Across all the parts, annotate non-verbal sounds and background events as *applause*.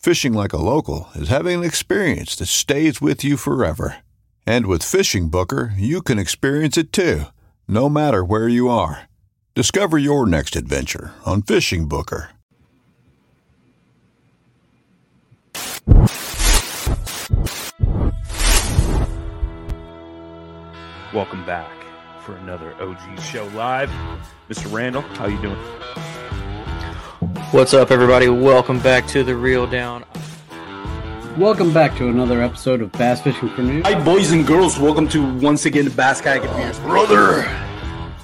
Fishing like a local is having an experience that stays with you forever. And with Fishing Booker, you can experience it too, no matter where you are. Discover your next adventure on Fishing Booker. Welcome back for another OG show live. Mr. Randall, how you doing? What's up, everybody? Welcome back to the Reel Down. Welcome back to another episode of Bass Fishing for Noobs. Hi, boys and girls. Welcome to once again the Bass Kayak Advance. Brother,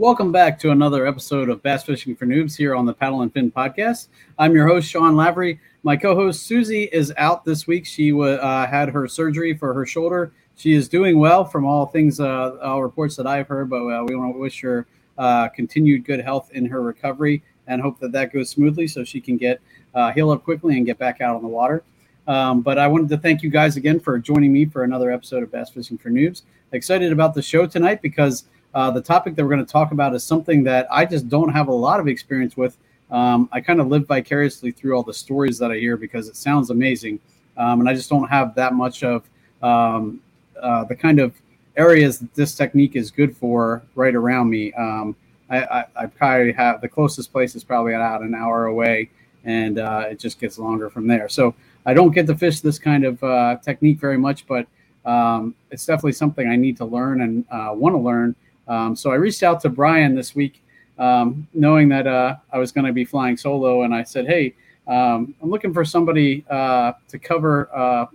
Welcome back to another episode of Bass Fishing for Noobs here on the Paddle and Fin podcast. I'm your host, Sean Lavery. My co host, Susie, is out this week. She uh, had her surgery for her shoulder. She is doing well from all things, uh, all reports that I've heard, but uh, we want to wish her uh, continued good health in her recovery and hope that that goes smoothly so she can get uh, heal up quickly and get back out on the water. Um, but I wanted to thank you guys again for joining me for another episode of Bass Fishing for Noobs. Excited about the show tonight because uh, the topic that we're going to talk about is something that I just don't have a lot of experience with. Um, I kind of live vicariously through all the stories that I hear because it sounds amazing, um, and I just don't have that much of um, uh, the kind of areas that this technique is good for right around me. Um, I, I, I, probably have the closest place is probably about an hour away, and uh, it just gets longer from there. So I don't get to fish this kind of uh, technique very much, but um, it's definitely something I need to learn and uh, want to learn. Um, so I reached out to Brian this week, um, knowing that uh, I was going to be flying solo, and I said, "Hey, um, I'm looking for somebody uh, to cover, uh,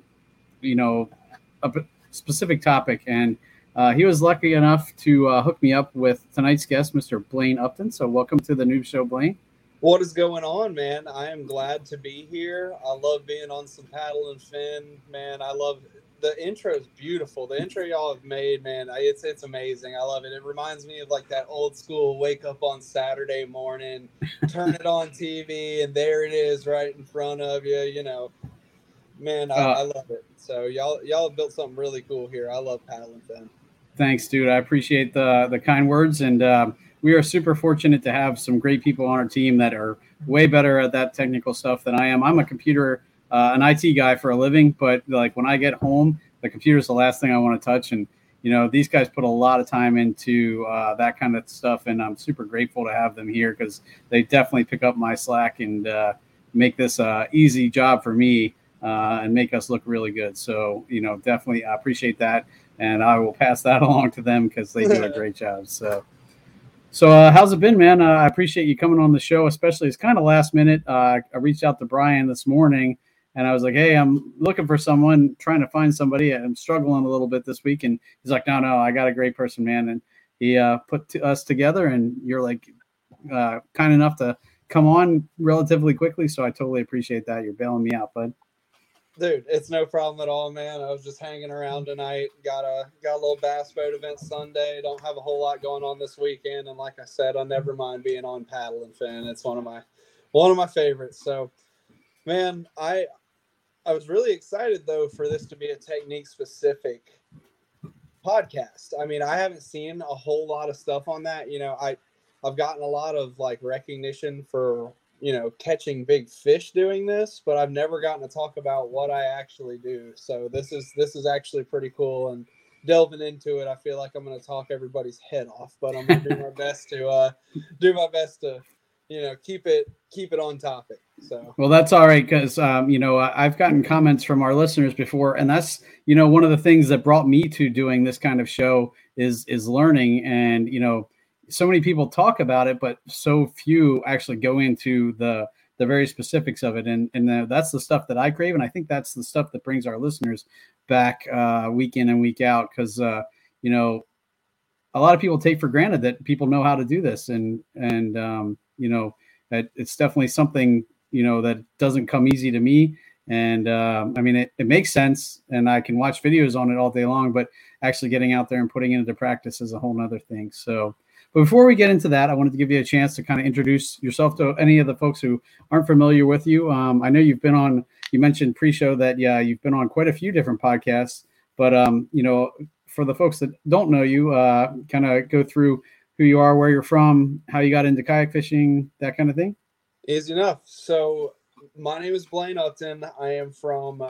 you know, a specific topic." And uh, he was lucky enough to uh, hook me up with tonight's guest, Mr. Blaine Upton. So welcome to the Noob Show, Blaine. What is going on, man? I am glad to be here. I love being on some paddle and fin, man. I love the intro is beautiful. The intro y'all have made, man, it's it's amazing. I love it. It reminds me of like that old school wake up on Saturday morning, turn it on TV, and there it is right in front of you. You know, man, I, uh, I love it. So y'all y'all have built something really cool here. I love paddle and fin. Thanks, dude. I appreciate the the kind words, and uh, we are super fortunate to have some great people on our team that are way better at that technical stuff than I am. I'm a computer uh, an IT guy for a living, but like when I get home, the computer is the last thing I want to touch. And you know, these guys put a lot of time into uh, that kind of stuff, and I'm super grateful to have them here because they definitely pick up my slack and uh, make this uh, easy job for me uh, and make us look really good. So, you know, definitely I appreciate that. And I will pass that *laughs* along to them because they do a *laughs* great job. So, so uh, how's it been, man? Uh, I appreciate you coming on the show, especially it's kind of last minute. Uh, I reached out to Brian this morning and I was like, "Hey, I'm looking for someone, trying to find somebody. I'm struggling a little bit this week." And he's like, "No, no, I got a great person, man." And he uh, put us together, and you're like uh, kind enough to come on relatively quickly. So I totally appreciate that. You're bailing me out, bud. Dude, it's no problem at all, man. I was just hanging around tonight. Got a got a little bass boat event Sunday. Don't have a whole lot going on this weekend, and like I said, I never mind being on paddle and fin. It's one of my one of my favorites. So, man, I I was really excited though for this to be a technique specific podcast. I mean, I haven't seen a whole lot of stuff on that. You know, I I've gotten a lot of like recognition for you know catching big fish doing this, but I've never gotten to talk about what I actually do. So this is this is actually pretty cool and delving into it. I feel like I'm going to talk everybody's head off, but I'm going to do my *laughs* best to uh, do my best to you know keep it keep it on topic. So well, that's all right because um, you know I've gotten comments from our listeners before, and that's you know one of the things that brought me to doing this kind of show is is learning, and you know so many people talk about it, but so few actually go into the the very specifics of it, and and uh, that's the stuff that I crave, and I think that's the stuff that brings our listeners back uh, week in and week out because uh, you know a lot of people take for granted that people know how to do this, and and um, you know it, it's definitely something you know that doesn't come easy to me. And uh, i mean it, it makes sense and i can watch videos on it all day long but actually getting out there and putting it into practice is a whole nother thing. So but before we get into that i wanted to give you a chance to kind of introduce yourself to any of the folks who aren't familiar with you. Um, i know you've been on you mentioned pre-show that yeah you've been on quite a few different podcasts but um, you know for the folks that don't know you uh, kind of go through who you are where you're from how you got into kayak fishing that kind of thing Easy enough. So, my name is Blaine Upton. I am from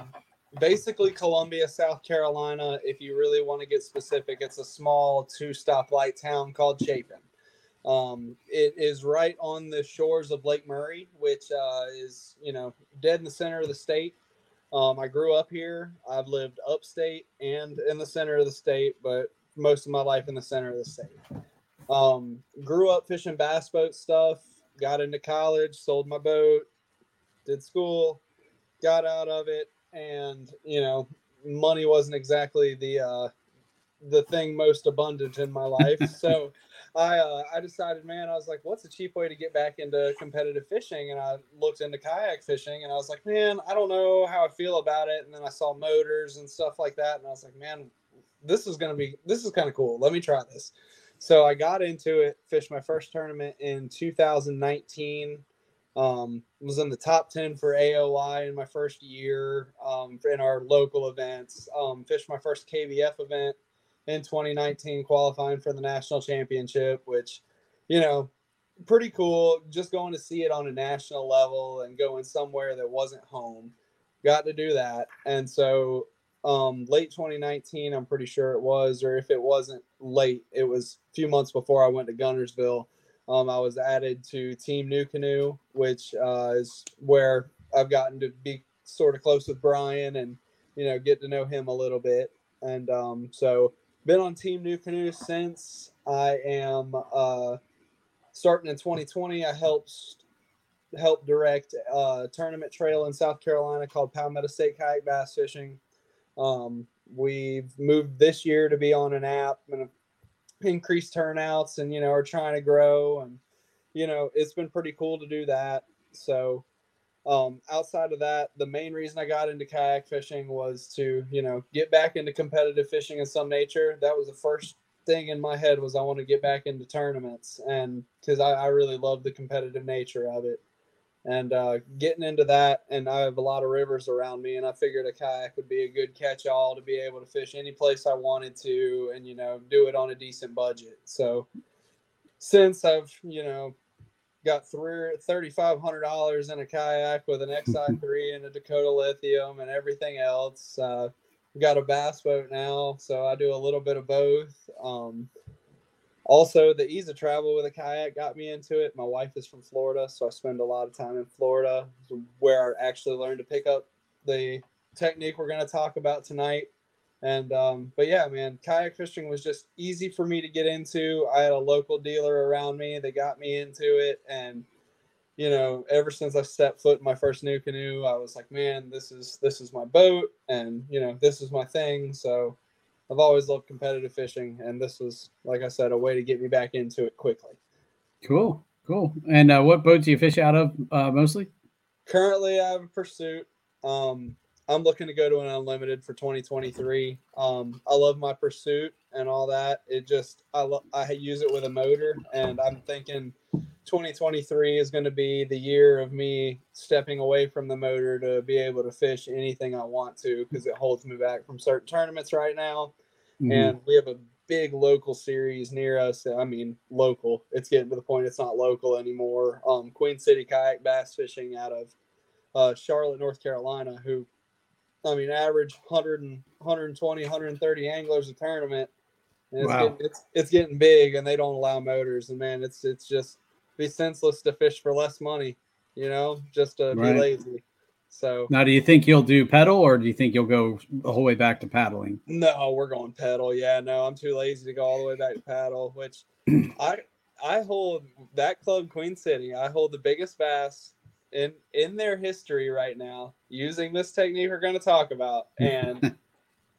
basically Columbia, South Carolina. If you really want to get specific, it's a small two stoplight town called Chapin. Um, it is right on the shores of Lake Murray, which uh, is, you know, dead in the center of the state. Um, I grew up here. I've lived upstate and in the center of the state, but most of my life in the center of the state. Um, grew up fishing bass boat stuff got into college, sold my boat, did school, got out of it, and you know, money wasn't exactly the uh, the thing most abundant in my life. *laughs* so I uh, I decided, man, I was like, what's a cheap way to get back into competitive fishing? And I looked into kayak fishing, and I was like, man, I don't know how I feel about it. And then I saw motors and stuff like that, and I was like, man, this is gonna be this is kind of cool. Let me try this. So I got into it, fished my first tournament in 2019. Um, was in the top 10 for AOY in my first year um, in our local events. Um, fished my first KBF event in 2019, qualifying for the national championship, which, you know, pretty cool. Just going to see it on a national level and going somewhere that wasn't home. Got to do that. And so um, late 2019, I'm pretty sure it was, or if it wasn't late, it was a few months before I went to Guntersville. Um, I was added to Team NuCanoe, which uh, is where I've gotten to be sort of close with Brian and you know get to know him a little bit. And um, so been on Team NuCanoe since I am uh, starting in 2020. I helped help direct a tournament trail in South Carolina called Palmetto State Kayak Bass Fishing. Um, we've moved this year to be on an app and increase turnouts and, you know, are trying to grow. And, you know, it's been pretty cool to do that. So, um, outside of that, the main reason I got into kayak fishing was to, you know, get back into competitive fishing in some nature. That was the first thing in my head was I want to get back into tournaments and because I, I really love the competitive nature of it and uh, getting into that. And I have a lot of rivers around me, and I figured a kayak would be a good catch-all to be able to fish any place I wanted to, and you know, do it on a decent budget. So since I've you know got three thirty five hundred dollars in a kayak with an XI three *laughs* and a Dakota Lithium and everything else. Uh, got a bass boat now, so I do a little bit of both. Um, also the ease of travel with a kayak got me into it my wife is from florida so i spend a lot of time in florida where i actually learned to pick up the technique we're going to talk about tonight. And um, but yeah, man, kayak fishing was just easy for me to get into. I had a local dealer around me that got me into it, and you know, ever since I stepped foot in my first NuCanoe I was like, man, this is this is my boat, and you know, this is my thing. So I've always loved competitive fishing, and this was, like I said, a way to get me back into it quickly. Cool, cool. And uh, what boat do you fish out of uh, mostly? Currently, I have a Pursuit. Um, I'm looking to go to an unlimited for 2023. Um, I love my Pursuit and all that. It just I lo- I use it with a motor, and I'm thinking 2023 is going to be the year of me stepping away from the motor to be able to fish anything I want to because it holds me back from certain tournaments right now. Mm-hmm. And we have a big local series near us. I mean, local. It's getting to the point it's not local anymore. Um, Queen City Kayak Bass Fishing out of uh, Charlotte, North Carolina, who I mean, average 100 and 120, 130 anglers a tournament. And it's, wow. getting, it's, it's getting big and they don't allow motors. And man, it's, it's just be senseless to fish for less money, you know, just to right. be lazy. So now, do you think you'll do pedal, or do you think you'll go the whole way back to paddling? No, we're going pedal. Yeah, no, I'm too lazy to go all the way back to paddle. Which *clears throat* I I hold that club Queen City. I hold the biggest bass in in their history right now using this technique we're going to talk about and *laughs*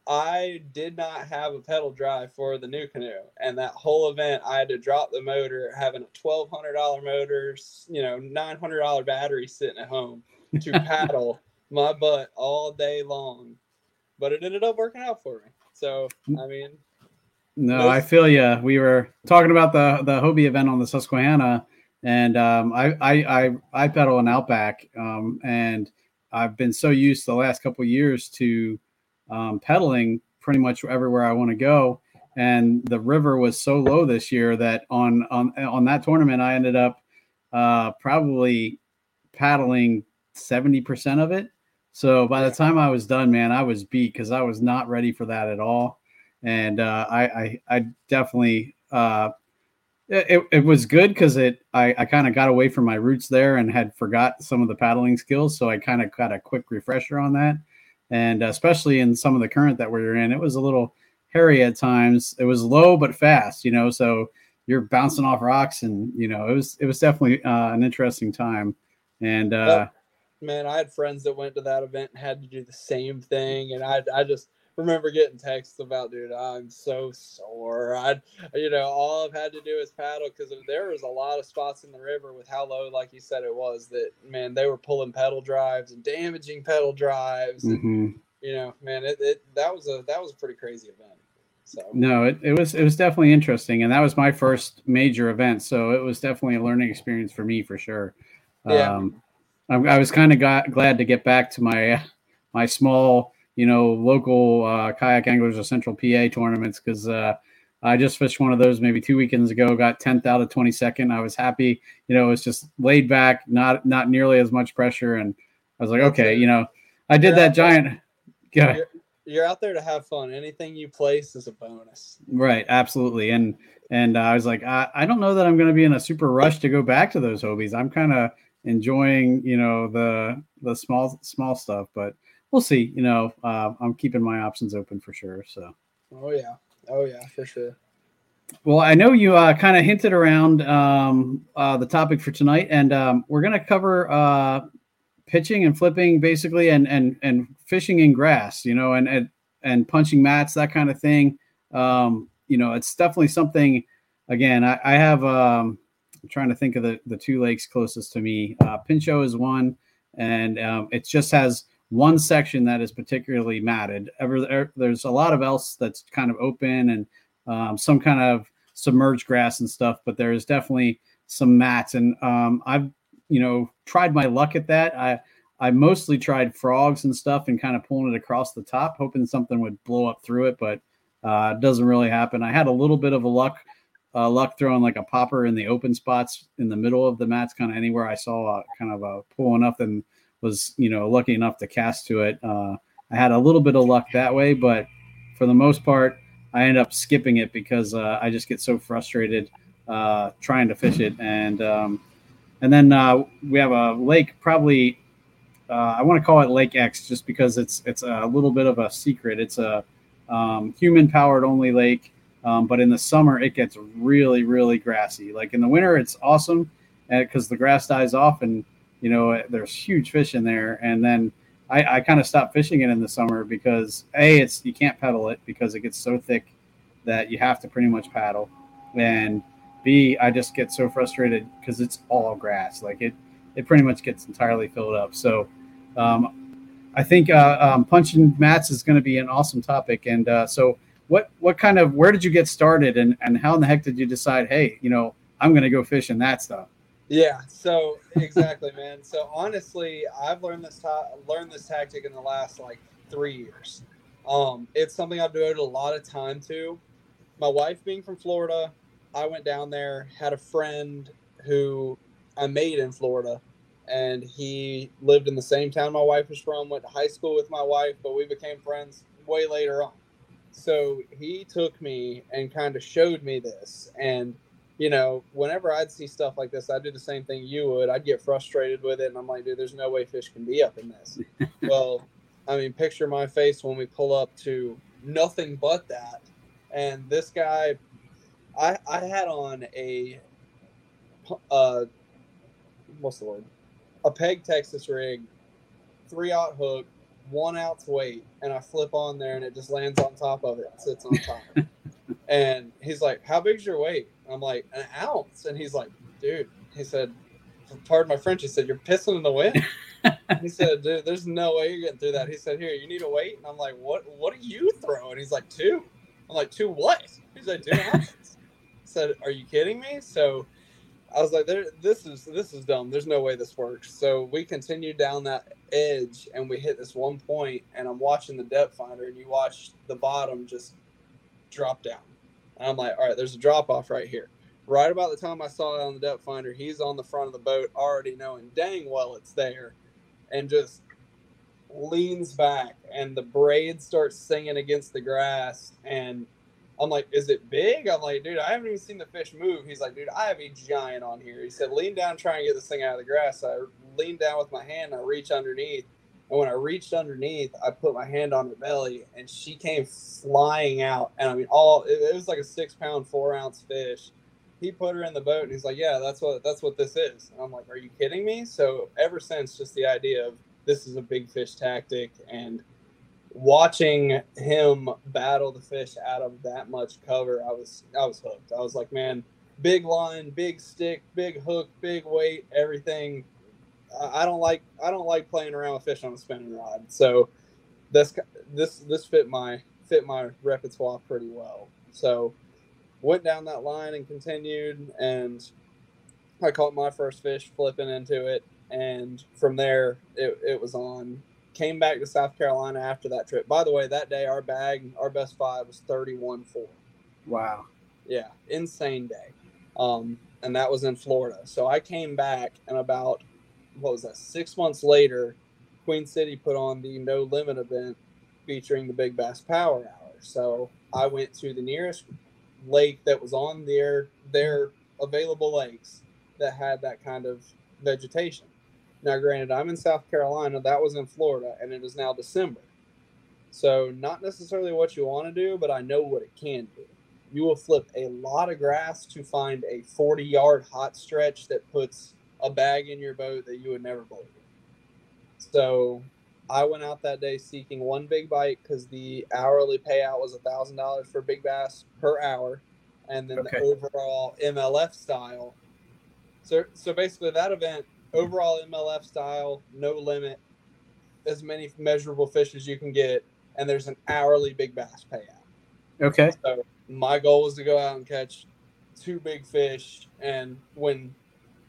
I did not have a pedal drive for the NuCanoe, and that whole event I had to drop the motor, having a twelve hundred dollar motor, you know, nine hundred dollar battery sitting at home to *laughs* paddle my butt all day long. But it ended up working out for me. So I mean, no, I feel you. We were talking about the the Hobie event on the Susquehanna, and um, I, I I I pedal an Outback, um, and I've been so used the last couple years to um, pedaling pretty much everywhere I want to go. And the river was so low this year that on on on that tournament I ended up uh, probably paddling seventy percent of it. So by the time I was done, man, I was beat because I was not ready for that at all. And uh, I, I, I definitely uh, it, it was good because it I, I kind of got away from my roots there and had forgot some of the paddling skills. So I kind of got a quick refresher on that. And especially in some of the current that we are in, it was a little hairy at times. It was low but fast, you know. So you're bouncing off rocks, and you know it was it was definitely uh, an interesting time. And uh, man, I had friends that went to that event and had to do the same thing, and I I just remember getting texts about, dude, I'm so sore. I, you know, all I've had to do is paddle because there was a lot of spots in the river with how low, like you said, it was that man, they were pulling pedal drives and damaging pedal drives. And, mm-hmm. You know, man, it, it that was a that was a pretty crazy event. So no, it, it was it was definitely interesting, and that was my first major event, so it was definitely a learning experience for me for sure. Yeah. Um, I, I was kind of glad to get back to my my small you know, local uh, kayak anglers or central PA tournaments because uh, I just fished one of those maybe two weekends ago, got 10th out of 22nd. I was happy. You know, it was just laid back, not not nearly as much pressure. And I was like, okay, you know, I did you're that giant. *laughs* You're, you're, out there to have fun. Anything you place is a bonus. Right. Absolutely. And and uh, I was like, I, I don't know that I'm going to be in a super rush to go back to those Hobies. I'm kind of enjoying, you know, the the small small stuff, but we'll see. You know, uh, I'm keeping my options open for sure. So. Oh yeah. Oh yeah, for sure. Well, I know you uh, kind of hinted around um, uh, the topic for tonight, and um, we're going to cover uh, pitching and flipping, basically, and and and fishing in grass. You know, and and and punching mats, that kind of thing. Um, you know, it's definitely something. Again, I, I have. Um, I'm trying to think of the the two lakes closest to me. Uh, Pinchot is one, and um, it just has one section that is particularly matted. Ever there's a lot of else that's kind of open and um, some kind of submerged grass and stuff, but there is definitely some mats. And um, I've you know tried my luck at that. I I mostly tried frogs and stuff and kind of pulling it across the top, hoping something would blow up through it, but uh, it doesn't really happen. I had a little bit of a luck. Uh, luck throwing like a popper in the open spots in the middle of the mats, kind of anywhere I saw a, kind of a pull enough and was you know lucky enough to cast to it. Uh, I had a little bit of luck that way, but for the most part, I end up skipping it because uh, I just get so frustrated uh, trying to fish it. And um, and then uh, we have a lake probably uh, I want to call it Lake X just because it's it's a little bit of a secret. It's a um, human powered only lake, um, but in the summer it gets really really grassy. Like in the winter, it's awesome because the grass dies off and you know there's huge fish in there. And then I, I kind of stopped fishing it in the summer because a it's you can't pedal it because it gets so thick that you have to pretty much paddle, and b I just get so frustrated because it's all grass. Like it it pretty much gets entirely filled up. So um, I think uh, um, punching mats is going to be an awesome topic. And uh, so what what kind of where did you get started and and how in the heck did you decide? Hey, you know I'm going to go fish in that stuff. Yeah, so exactly, man. So honestly, I've learned this ta- learned this tactic in the last like three years. Um, it's something I've devoted a lot of time to. My wife being from Florida, I went down there, had a friend who I made in Florida, and he lived in the same town my wife was from. Went to high school with my wife, but we became friends way later on. So he took me and kind of showed me this, and you know, whenever I'd see stuff like this, I'd do the same thing you would. I'd get frustrated with it, and I'm like, dude, there's no way fish can be up in this. *laughs* well, I mean, picture my face when we pull up to nothing but that. And this guy, I I had on a, uh, what's the word? A peg Texas rig, three aught hook, one ounce weight, and I flip on there, and it just lands on top of it, sits on top. *laughs* and he's like, "How big's your weight?" I'm like, "An ounce," and he's like, "Dude," he said, "Pardon my French." He said, "You're pissing in the wind." *laughs* he said, "Dude, there's no way you're getting through that." He said, "Here, you need a weight," and I'm like, "What? What do you throw?" And he's like, two. I'm like, two what? He's like, two *laughs* ounces. I said, "Are you kidding me?" So. I was like, there, "This is this is dumb. There's no way this works." So we continued down that edge, and we hit this one point, and I'm watching the depth finder, and you watch the bottom just drop down. And I'm like, all right, there's a drop off right here. Right about the time I saw it on the depth finder, he's on the front of the boat, already knowing dang well it's there, and just leans back, and the braid starts singing against the grass. And I'm like, is it big? I'm like, dude, I haven't even seen the fish move. He's like, dude, I have a giant on here. He said, lean down, try and get this thing out of the grass. So I lean down with my hand, I reach underneath, and when I reached underneath, I put my hand on her belly, and she came flying out. And I mean, all it, it was like a six pound, four ounce fish. He put her in the boat, and he's like, "Yeah, that's what that's what this is." And I'm like, "Are you kidding me?" So ever since, just the idea of this is a big fish tactic, and watching him battle the fish out of that much cover, I was I was hooked. I was like, "Man, big line, big stick, big hook, big weight, everything I don't like I don't like playing around with fish on a spinning rod. So this this this fit my fit my repertoire pretty well. So went down that line and continued and I caught my first fish flipping into it and from there it, it was on came back to South Carolina after that trip. By the way, that day our bag, our best five was 31 4. Wow. Yeah, insane day. Um, and that was in Florida. So I came back and about what was that? Six months later, Queen City put on the No Limit event featuring the Big Bass Power Hour. So I went to the nearest lake that was on their their available lakes that had that kind of vegetation. Now, granted, I'm in South Carolina. That was in Florida, and it is now December. So, not necessarily what you want to do, but I know what it can do. You will flip a lot of grass to find a 40 yard hot stretch that puts a bag in your boat that you would never believe. So I went out that day seeking one big bite because the hourly payout was a thousand dollars for big bass per hour, and then okay. the overall MLF style. So so basically that event overall MLF style, no limit, as many measurable fish as you can get, and there's an hourly big bass payout. Okay. So my goal was to go out and catch two big fish, and when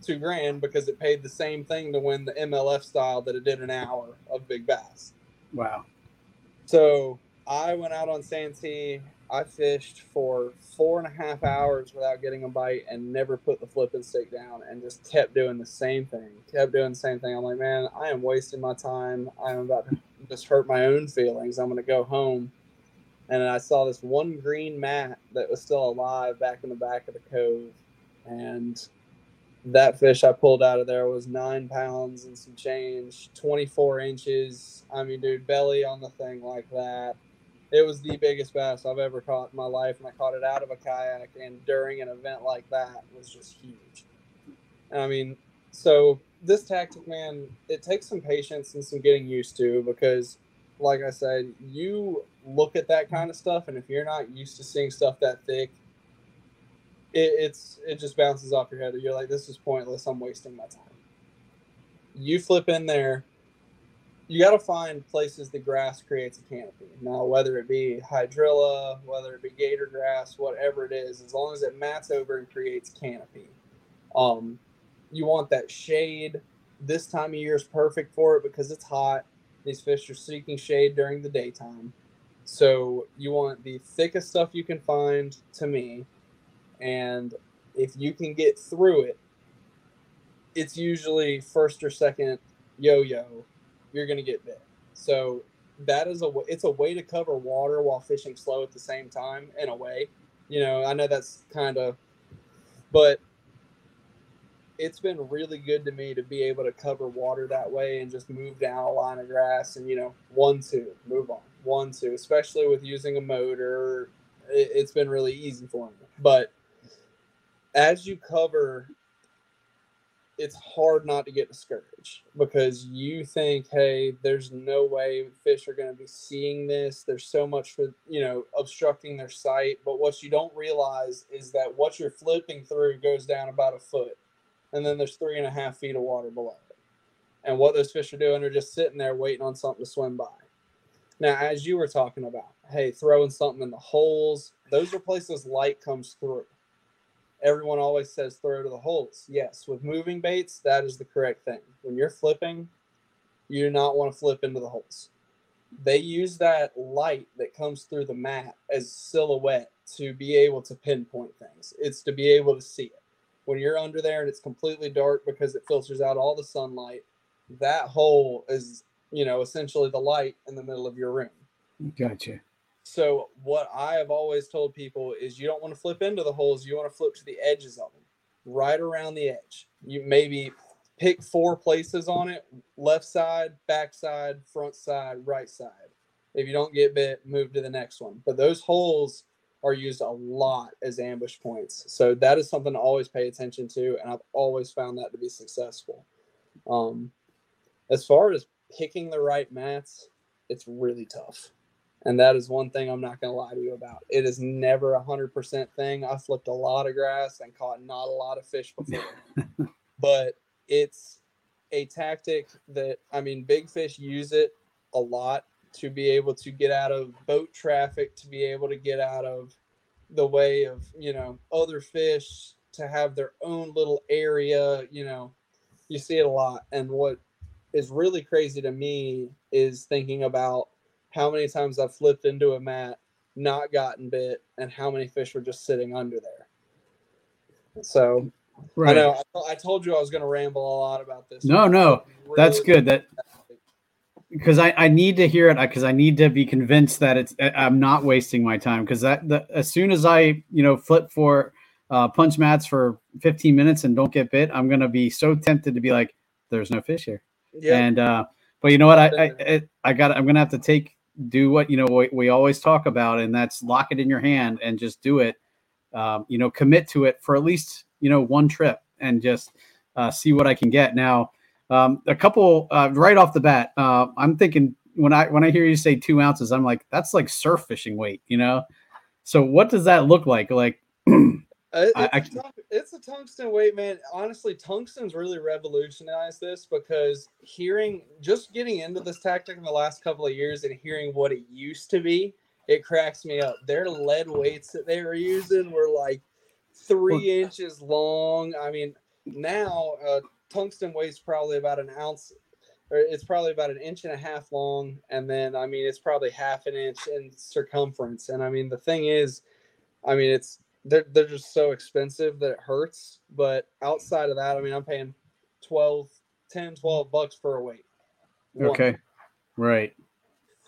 two grand because it paid the same thing to win the MLF style that it did an hour of Big Bass. Wow. So I went out on Santee. I fished for four and a half hours without getting a bite and never put the flipping stick down and just kept doing the same thing. Kept doing the same thing. I'm like, man, I am wasting my time. I am about to just hurt my own feelings. I'm going to go home. And I saw this one green mat that was still alive back in the back of the cove. And that fish I pulled out of there was nine pounds and some change, 24 inches. I mean, dude, belly on the thing like that. It was the biggest bass I've ever caught in my life, and I caught it out of a kayak. And during an event like that, was just huge. I mean, so this tactic, man, it takes some patience and some getting used to because, like I said, you look at that kind of stuff, and if you're not used to seeing stuff that thick, it, it's it just bounces off your head. You're like, this is pointless. I'm wasting my time. You flip in there. You got to find places the grass creates a canopy. Now, whether it be hydrilla, whether it be gator grass, whatever it is, as long as it mats over and creates canopy. Um, you want that shade. This time of year is perfect for it because it's hot. These fish are seeking shade during the daytime. So you want the thickest stuff you can find to me and if you can get through it, it's usually first or second yo-yo. You're gonna get bit. So that is a it's a way to cover water while fishing slow at the same time. In a way, you know, I know that's kind of, but it's been really good to me to be able to cover water that way and just move down a line of grass and you know one two move on one two especially with using a motor it, has been really easy for me but as you cover, it's hard not to get discouraged because you think, hey, there's no way fish are going to be seeing this. There's so much for, you know, obstructing their sight. But what you don't realize is that what you're flipping through goes down about a foot. And then there's three and a half feet of water below it. And what those fish are doing are just sitting there waiting on something to swim by. Now, as you were talking about, hey, throwing something in the holes, those are places light comes through everyone always says throw to the holes. Yes, with moving baits, that is the correct thing. When you're flipping, you do not want to flip into the holes. They use that light that comes through the mat as silhouette to be able to pinpoint things. It's to be able to see it. When you're under there and it's completely dark because it filters out all the sunlight, that hole is, you know, essentially the light in the middle of your room. Gotcha. So what I have always told people is you don't want to flip into the holes, you want to flip to the edges of them, right around the edge. You maybe pick four places on it, left side, back side, front side, right side. If you don't get bit, move to the next one. But those holes are used a lot as ambush points. So that is something to always pay attention to, and I've always found that to be successful. Um, as far as picking the right mats, it's really tough. And that is one thing I'm not going to lie to you about. It is never a hundred percent thing. I flipped a lot of grass and caught not a lot of fish before, *laughs* but it's a tactic that I mean, big fish use it a lot to be able to get out of boat traffic, to be able to get out of the way of you know other fish, to have their own little area. You know, you see it a lot. And what is really crazy to me is thinking about how many times I've flipped into a mat, not gotten bit, and how many fish were just sitting under there. So right. I know I, told you I was going to ramble a lot about this. No, no, really that's good. That because I, I need to hear it because I need to be convinced that it's I'm not wasting my time because that the, as soon as I you know flip for uh, punch mats for 15 minutes and don't get bit, I'm gonna be so tempted to be like, there's no fish here. Yeah. And uh, but you know what? I I, I got I'm gonna have to take do what you know we, we always talk about, and that's lock it in your hand and just do it. Um, you know, commit to it for at least you know one trip and just uh, see what I can get. Now, um, a couple uh, right off the bat, uh, I'm thinking when I when I hear you say two ounces, I'm like that's like surf fishing weight, you know. So what does that look like? Like *clears throat* It's, I, I, a it's, a tungsten weight, man. Honestly, tungsten's really revolutionized this because hearing, just getting into this tactic in the last couple of years and hearing what it used to be, it cracks me up. Their lead weights that they were using were like three inches long. I mean, now uh, tungsten weighs probably about an ounce, or it's probably about an inch and a half long, and then I mean it's probably half an inch in circumference. And I mean the thing is, I mean it's they're they're just so expensive that it hurts. But outside of that, I mean, I'm paying 12, 10, 12 bucks for a weight. One. Okay. Right.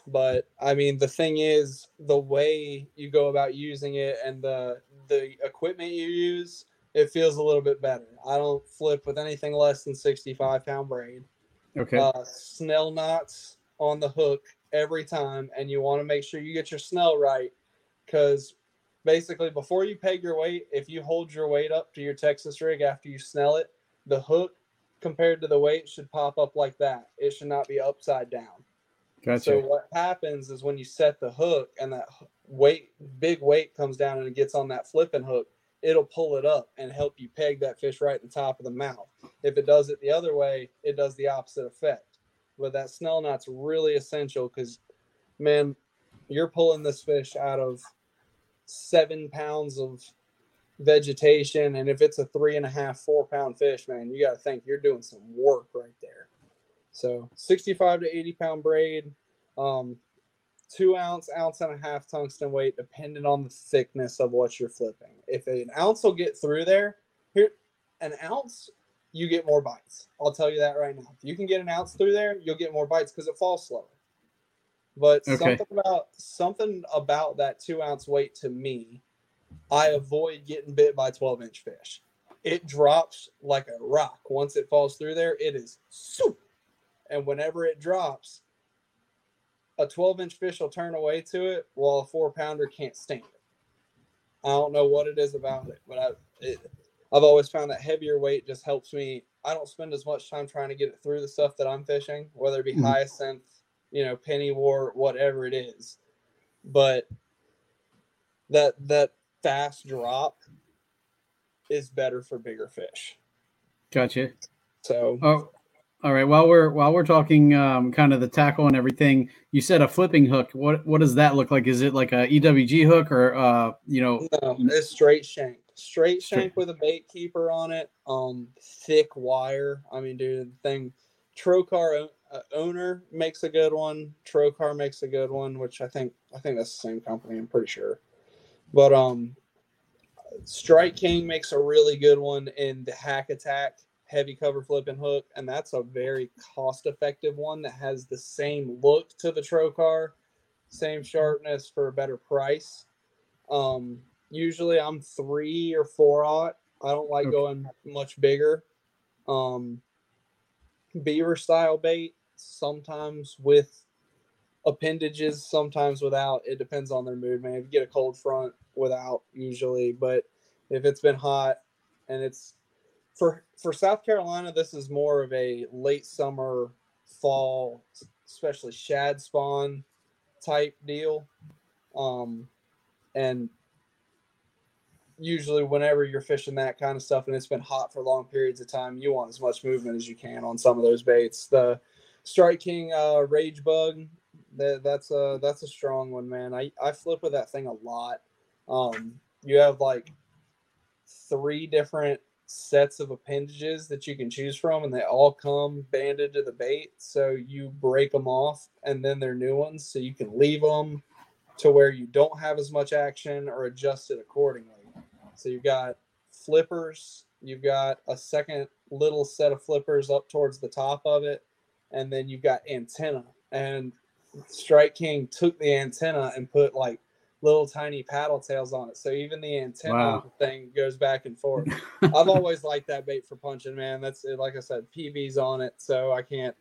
But I mean, the thing is, the way you go about using it and the the equipment you use it feels a little bit better. I don't flip with anything less than 65 pound braid. Okay. Uh, snell knots on the hook every time, and you want to make sure you get your snell right because basically before you peg your weight, if you hold your weight up to your Texas rig after you snell it, the hook compared to the weight should pop up like that. It should not be upside down. Gotcha. So what happens is when you set the hook and that weight, big weight comes down and it gets on that flipping hook, it'll pull it up and help you peg that fish right in the top of the mouth. If it does it the other way, it does the opposite effect. But that snell knot's really essential because, man, you're pulling this fish out of seven pounds of vegetation, and if it's a three and a half, four pound fish, man, you got to think you're doing some work right there. So 65 to 80 pound braid, um, two ounce, ounce and a half tungsten weight, depending on the thickness of what you're flipping. If an ounce will get through there, here, an ounce, you get more bites. I'll tell you that right now. If you can get an ounce through there, you'll get more bites because it falls slower. But Okay. something about something about that two ounce weight to me, I avoid getting bit by 12 inch fish. It drops like a rock. Once it falls through there, it is soup. And whenever it drops, a 12 inch fish will turn away to it while a four pounder can't stand it. I don't know what it is about it, but I, it, I've always found that heavier weight just helps me. I don't spend as much time trying to get it through the stuff that I'm fishing, whether it be Mhm. hyacinth, you know, pennywort, whatever it is. But that that fast drop is better for bigger fish. Gotcha. So Oh, all right. While we're while we're talking, um, kind of the tackle and everything, you said a flipping hook. What what does that look like? Is it like a EWG hook or uh, you know? No, it's straight shank. Straight Straight- shank with a bait keeper on it. Um, thick wire. I mean, dude, the thing. Trocar uh, owner makes a good one. Trocar makes a good one, which I think I think that's the same company. I'm pretty sure. But um, Strike King makes a really good one in the Hack Attack heavy cover flipping hook, and that's a very cost effective one that has the same look to the Trocar, same sharpness for a better price. Um, usually I'm three or four aught. I don't like Okay. going much bigger. Um, beaver style bait, sometimes with appendages, sometimes without. It depends on their mood, man. If you get a cold front, without usually, but if it's been hot and it's for for South Carolina, this is more of a late summer, fall, especially shad spawn type deal. Um, and usually, whenever you're fishing that kind of stuff and it's been hot for long periods of time, you want as much movement as you can on some of those baits. The Strike King uh, Rage Bug, that, that's a that's a strong one, man. I I flip with that thing a lot. Um, you have like three different sets of appendages that you can choose from, and they all come banded to the bait. So you break them off, and then they're new ones. So you can leave them to where you don't have as much action or adjust it accordingly. So you've got flippers, you've got a second little set of flippers up towards the top of it, and then you've got antenna. And Strike King took the antenna and put like little tiny paddle tails on it. So even the antenna Wow. thing goes back and forth. *laughs* I've always liked that bait for punching, man. That's it. like I said, PV's on it, so I can't.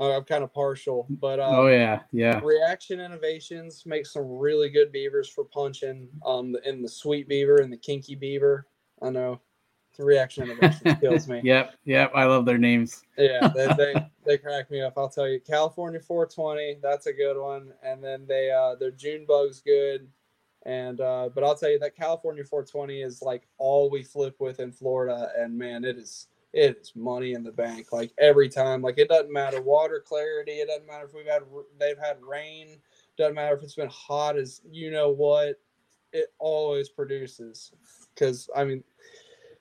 I'm kind of partial, but uh, Oh yeah, yeah. Reaction Innovations makes some really good beavers for punching. Um, in the sweet beaver and the kinky beaver. I know, Reaction Innovations *laughs* kills me. Yep, yep. I love their names. Yeah, they, *laughs* they they crack me up. I'll tell you, California 420, that's a good one. And then they uh their June bug's good. And uh but I'll tell you that California 420 is like all we flip with in Florida, and man, it is it is money in the bank. Like every time, like it doesn't matter water clarity, it doesn't matter if we've had they've had rain, doesn't matter if it's been hot as you know what, it always produces. Because I mean,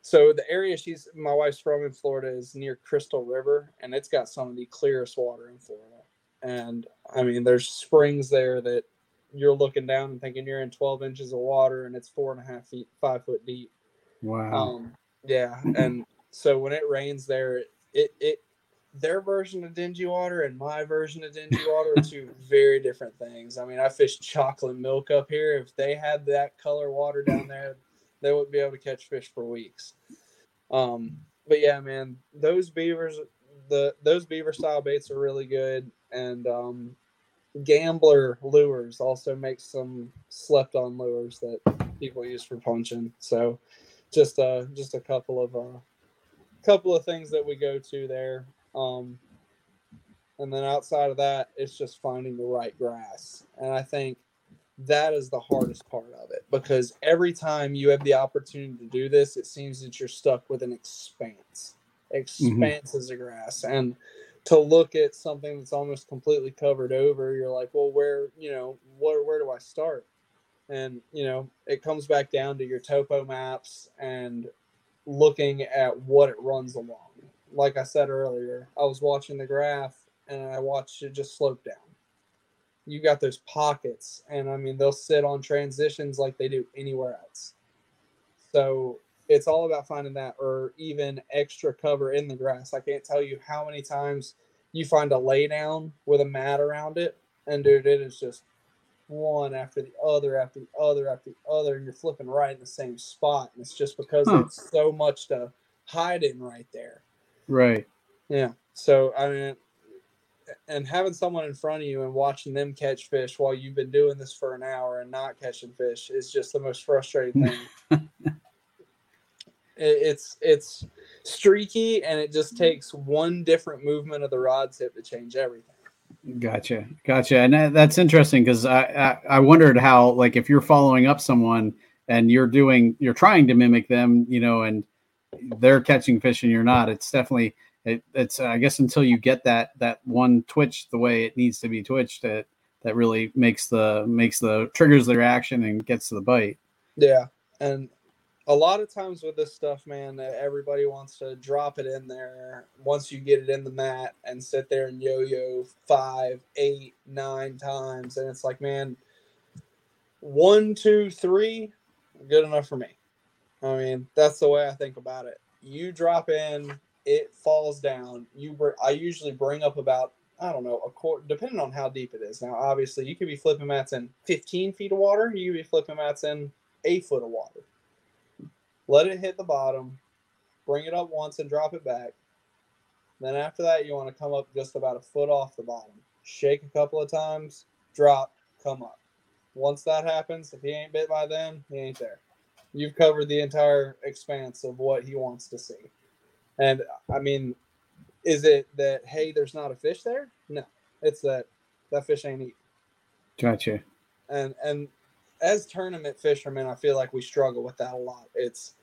so the area she's my wife's from in Florida is near Crystal River, and it's got some of the clearest water in Florida. And I mean, there's springs there that you're looking down and thinking you're in 12 inches of water, and it's four and a half feet, five foot deep. Wow. Um, yeah, and so when it rains there, it it their version of dingy water and my version of dingy water are two *laughs* very different things. I mean, I fished chocolate milk up here. If they had that color water down there, they wouldn't be able to catch fish for weeks. Um, but yeah, man, those beavers, the those beaver style baits are really good, and um, gambler lures also make some slept on lures that people use for punching. So just uh just a couple of uh couple of things that we go to there. Um and then outside of that, it's just finding the right grass. And I think that is the hardest part of it because every time you have the opportunity to do this, it seems that you're stuck with an expanse. expanses mm-hmm. a grass. And to look at something that's almost completely covered over, you're like, well, where, you know, where, where do I start? And, you know, it comes back down to your topo maps and looking at what it runs along. Like I said earlier, I was watching the graph and I watched it just slope down. You got those pockets, and I mean, they'll sit on transitions like they do anywhere else. So it's all about finding that or even extra cover in the grass. I can't tell you how many times you find a laydown with a mat around it, and dude, it is just one after the other after the other after the other, and you're flipping right in the same spot. And it's just because huh. it's so much to hide in right there. Right. Yeah. So I mean, and having someone in front of you and watching them catch fish while you've been doing this for an hour and not catching fish is just the most frustrating thing. *laughs* it's it's streaky and it just mm-hmm. takes one different movement of the rod tip to change everything. Gotcha, gotcha, and that's interesting because I, I I wondered how like if you're following up someone and you're doing you're trying to mimic them, you know, and they're catching fish and you're not. It's definitely it, it's I guess until you get that that one twitch the way it needs to be twitched that that really makes the makes the triggers the reaction and gets to the bite. Yeah, and a lot of times with this stuff, man, everybody wants to drop it in there once you get it in the mat and sit there and yo-yo five, eight, nine times, and it's like, man, one, two, three, good enough for me. I mean, that's the way I think about it. You drop in it falls down. You br- I usually bring up about I don't know a quarter, depending on how deep it is. Now, obviously, you could be flipping mats in 15 feet of water. You could be flipping mats in a foot of water. Let it hit the bottom, bring it up once, and drop it back. Then after that, you want to come up just about a foot off the bottom. Shake a couple of times, drop, come up. Once that happens, if he ain't bit by then, he ain't there. You've covered the entire expanse of what he wants to see. And I mean, is it that hey, there's not a fish there? No, it's that that fish ain't eating. Gotcha. And and as tournament fishermen, I feel like we struggle with that a lot. It's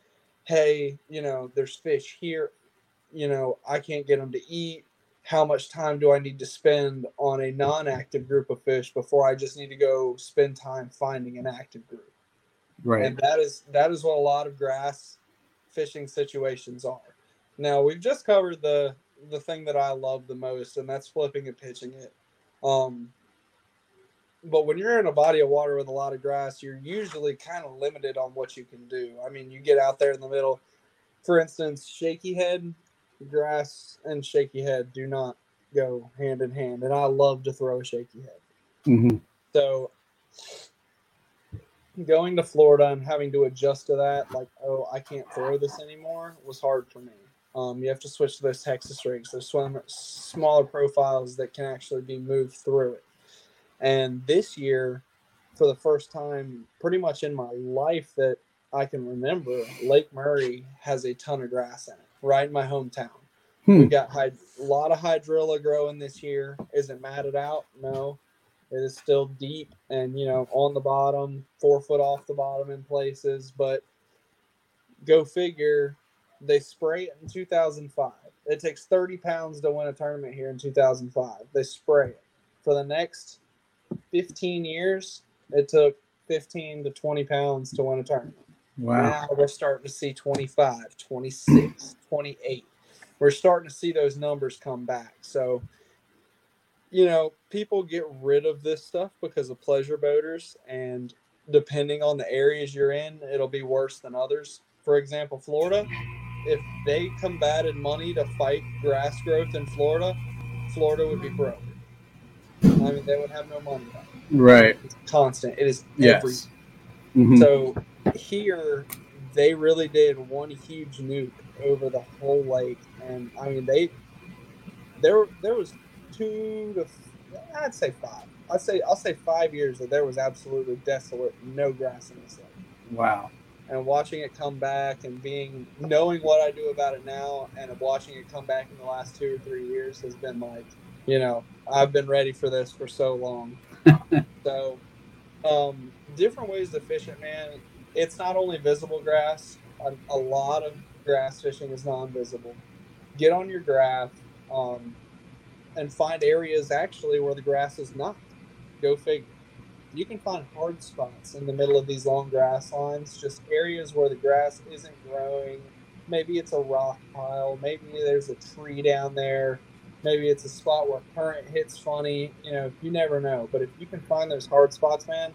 hey, you know, there's fish here. You know, I can't get them to eat. How much time do I need to spend on a non-active group of fish before I just need to go spend time finding an active group? Right. And that is that is what a lot of grass fishing situations are. Now we've just covered the the thing that I love the most, and that's flipping and pitching it. Um, but when you're in a body of water with a lot of grass, you're usually kind of limited on what you can do. I mean, you get out there in the middle, for instance, shaky head, grass and shaky head do not go hand in hand, and I love to throw a shaky head. Mm-hmm. So going to Florida and having to adjust to that, like, oh, I can't throw this anymore, was hard for me. Um, you have to switch to those Texas rigs, those smaller profiles that can actually be moved through it. And this year, for the first time, pretty much in my life that I can remember, Lake Murray has a ton of grass in it, right in my hometown. Hmm. We've got a lot of hydrilla growing this year. Is it matted out? No. It is still deep and, you know, on the bottom, four foot off the bottom in places. But go figure, they spray it in 2005. It takes 30 pounds to win a tournament here in 2005. They spray it. For the next 15 years, it took 15 to 20 pounds to win a tournament. Wow. Now we're starting to see 25, 26, 28. We're starting to see those numbers come back. So, you know, people get rid of this stuff because of pleasure boaters. And depending on the areas you're in, it'll be worse than others. For example, Florida, if they combated money to fight grass growth in Florida, Florida would be broke. I mean, they would have no money. Right. It's constant. It is yes. every. Mm-hmm. So here, they really did one huge nuke over the whole lake, and I mean they there there was two to I'd say five. I'd say I'll say five years that there was absolutely desolate, no grass in this lake. Wow. And watching it come back and being knowing what I do about it now and watching it come back in the last two or three years has been like, you know, I've been ready for this for so long. *laughs* so um, different ways to fish it, man. It's not only visible grass. A, a lot of grass fishing is non-visible. Get on your graph um, and find areas actually where the grass is not. Go figure. You can find hard spots in the middle of these long grass lines, just areas where the grass isn't growing. Maybe it's a rock pile. Maybe there's a tree down there. Maybe it's a spot where current hits funny. You know, you never know. But if you can find those hard spots, man,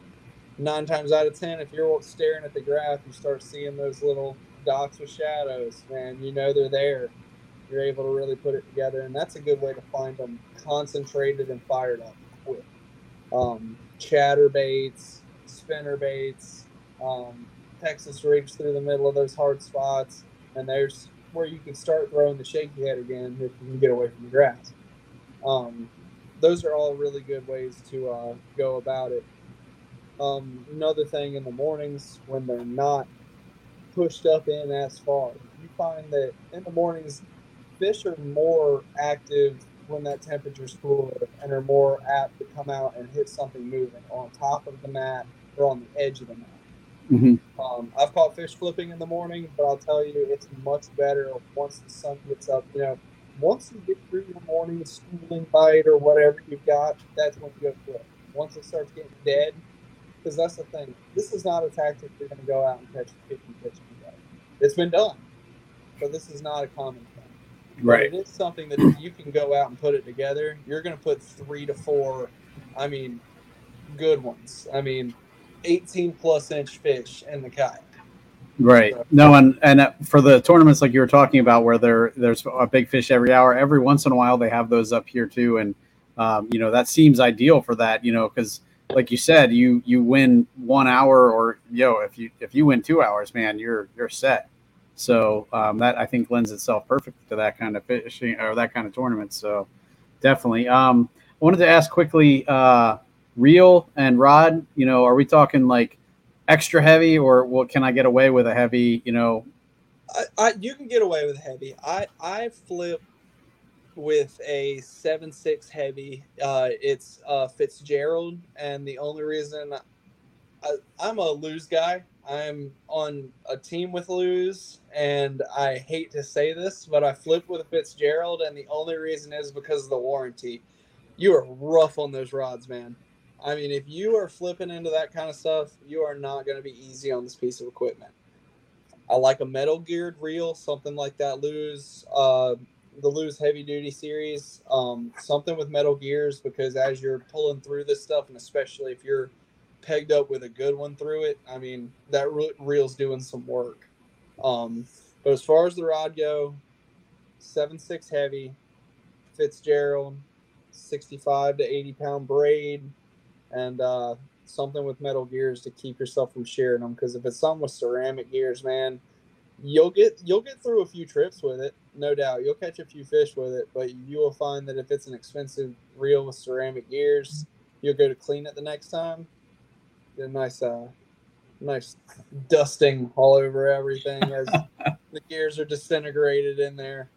nine times out of ten, if you're staring at the graph, you start seeing those little dots with shadows, man, you know they're there. You're able to really put it together, and that's a good way to find them concentrated and fired up quick. Um, chatter baits, spinner baits, um, Texas rigs through the middle of those hard spots, and there's where you can start throwing the shaky head again if you can get away from the grass. Um, those are all really good ways to uh, go about it. Um, another thing in the mornings when they're not pushed up in as far, you find that in the mornings, fish are more active when that temperature is cooler and are more apt to come out and hit something moving on top of the mat or on the edge of the mat. Mm-hmm. Um, I've caught fish flipping in the morning, but I'll tell you, it's much better once the sun gets up. You know, once you get through your morning schooling bite or whatever you've got, that's when you go flip. Once it starts getting dead, because that's the thing. This is not a tactic you're going to go out and catch 50 fish today. It's been done, but this is not a common thing. Right. But it is something that if you can go out and put it together, you're going to put three to four, I mean, good ones. I mean, 18 plus inch fish in the kayak. Right. No, and and uh, for the tournaments like you were talking about, where there there's a big fish every hour, every once in a while they have those up here too, and um, you know that seems ideal for that. You know, because like you said, you you win one hour, or yo, if you if you win two hours, man, you're you're set. So um, that I think lends itself perfect to that kind of fishing or that kind of tournament. So definitely. Um, I wanted to ask quickly, uh, reel and rod. You know, are we talking like extra heavy, or what? Can I get away with a heavy? You know, I, I you can get away with heavy. I I flip with a seven six heavy. Uh, it's uh, Fitzgerald, and the only reason I, I'm a Lew's guy. I'm on a team with Lew's, and I hate to say this, but I flipped with Fitzgerald, and the only reason is because of the warranty. You are rough on those rods, man. I mean, if you are flipping into that kind of stuff, you are not going to be easy on this piece of equipment. I like a metal geared reel, something like that. Lew's uh, the Lew's Heavy Duty series, um, something with metal gears, because as you're pulling through this stuff, and especially if you're pegged up with a good one through it, I mean that re- reel's doing some work. Um, but as far as the rod go, seven six heavy, Fitzgerald, sixty five to eighty pound braid, and uh, something with metal gears to keep yourself from shearing them. Because if it's something with ceramic gears, man, you'll get you'll get through a few trips with it, no doubt. You'll catch a few fish with it, but you will find that if it's an expensive reel with ceramic gears, you'll go to clean it the next time. A nice, uh, nice dusting all over everything as *laughs* the gears are disintegrated in there.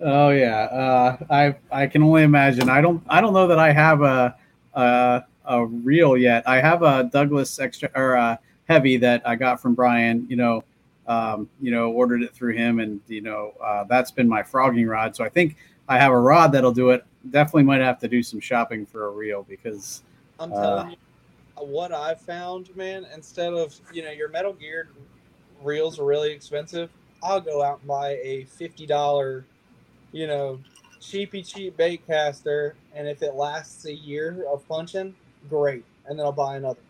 Oh yeah, uh, I I can only imagine. I don't I don't know that I have a a, a reel yet. I have a Douglas extra or heavy that I got from Brian. You know, um, you know, ordered it through him, and you know uh, that's been my frogging rod. So I think I have a rod that'll do it. Definitely might have to do some shopping for a reel because I'm uh, you, what I've found, man, instead of you know your metal geared reels are really expensive. I'll go out and buy a fifty dollar, you know, cheapy cheap bait caster, and if it lasts a year of punching, great, and then I'll buy another.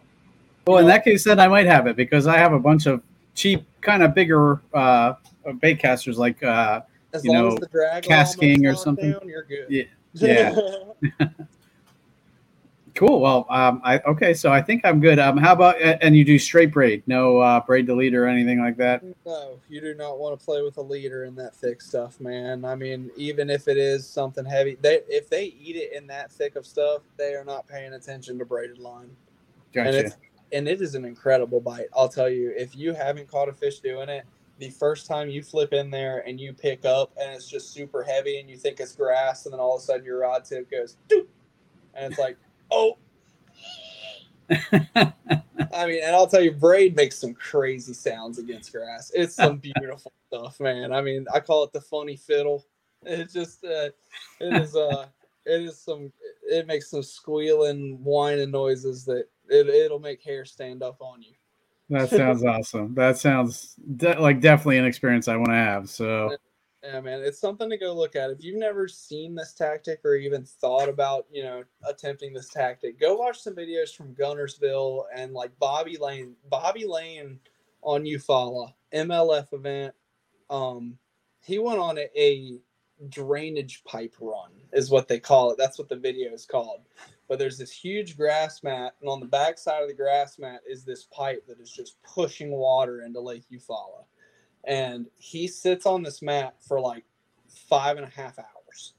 Well, in that case, then I might have it because I have a bunch of cheap, kind of bigger uh, bait casters like uh, As you long know as the drag Cask or something. down, you're good. Yeah, *laughs* yeah. *laughs* Cool. Well, um, I okay. So I think I'm good. Um, how about and you do straight braid, no uh, braid to lead or anything like that? No, you do not want to play with a leader in that thick stuff, man. I mean, even if it is something heavy, they if they eat it in that thick of stuff, they are not paying attention to braided line. Gotcha. And it's and it is an incredible bite. I'll tell you, if you haven't caught a fish doing it, the first time you flip in there and you pick up and it's just super heavy and you think it's grass, and then all of a sudden your rod tip goes, Doop! and it's like, oh. *laughs* I mean, and I'll tell you, braid makes some crazy sounds against grass. It's some *laughs* beautiful stuff, man. I mean, I call it the funny fiddle. It's just, uh, it is, uh, *laughs* it is some, it makes some squealing, whining noises that it, it'll make hair stand up on you. That sounds awesome. That sounds de- like definitely an experience I want to have. So, yeah, man, it's something to go look at. If you've never seen this tactic or even thought about, you know, attempting this tactic, go watch some videos from Guntersville and like Bobby Lane. Bobby Lane on Eufaula MLF event. Um, he went on a, a drainage pipe run, is what they call it. That's what the video is called but there's this huge grass mat, and on the back side of the grass mat is this pipe that is just pushing water into Lake Eufaula. And he sits on this mat for like five and a half hours.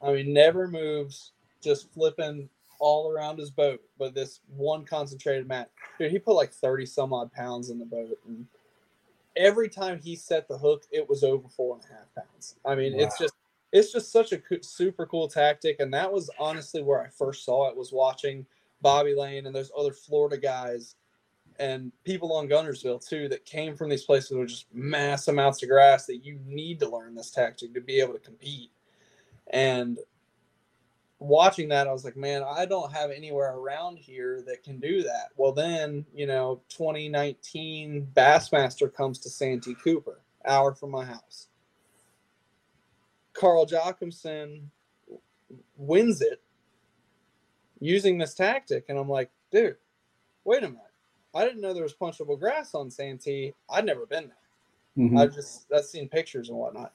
I mean, never moves, just flipping all around his boat, but this one concentrated mat. Dude, he put like 30 some odd pounds in the boat. And every time he set the hook, it was over four and a half pounds. I mean, wow. it's just it's just such a super cool tactic and that was honestly where i first saw it was watching bobby lane and those other florida guys and people on Guntersville too that came from these places with just mass amounts of grass that you need to learn this tactic to be able to compete and watching that i was like man i don't have anywhere around here that can do that well then you know 2019 bassmaster comes to santee cooper hour from my house Carl Jocumsen wins it using this tactic. And I'm like, dude, wait a minute. I didn't know there was punchable grass on Santee. I'd never been there. Mm-hmm. I've just I've seen pictures and whatnot.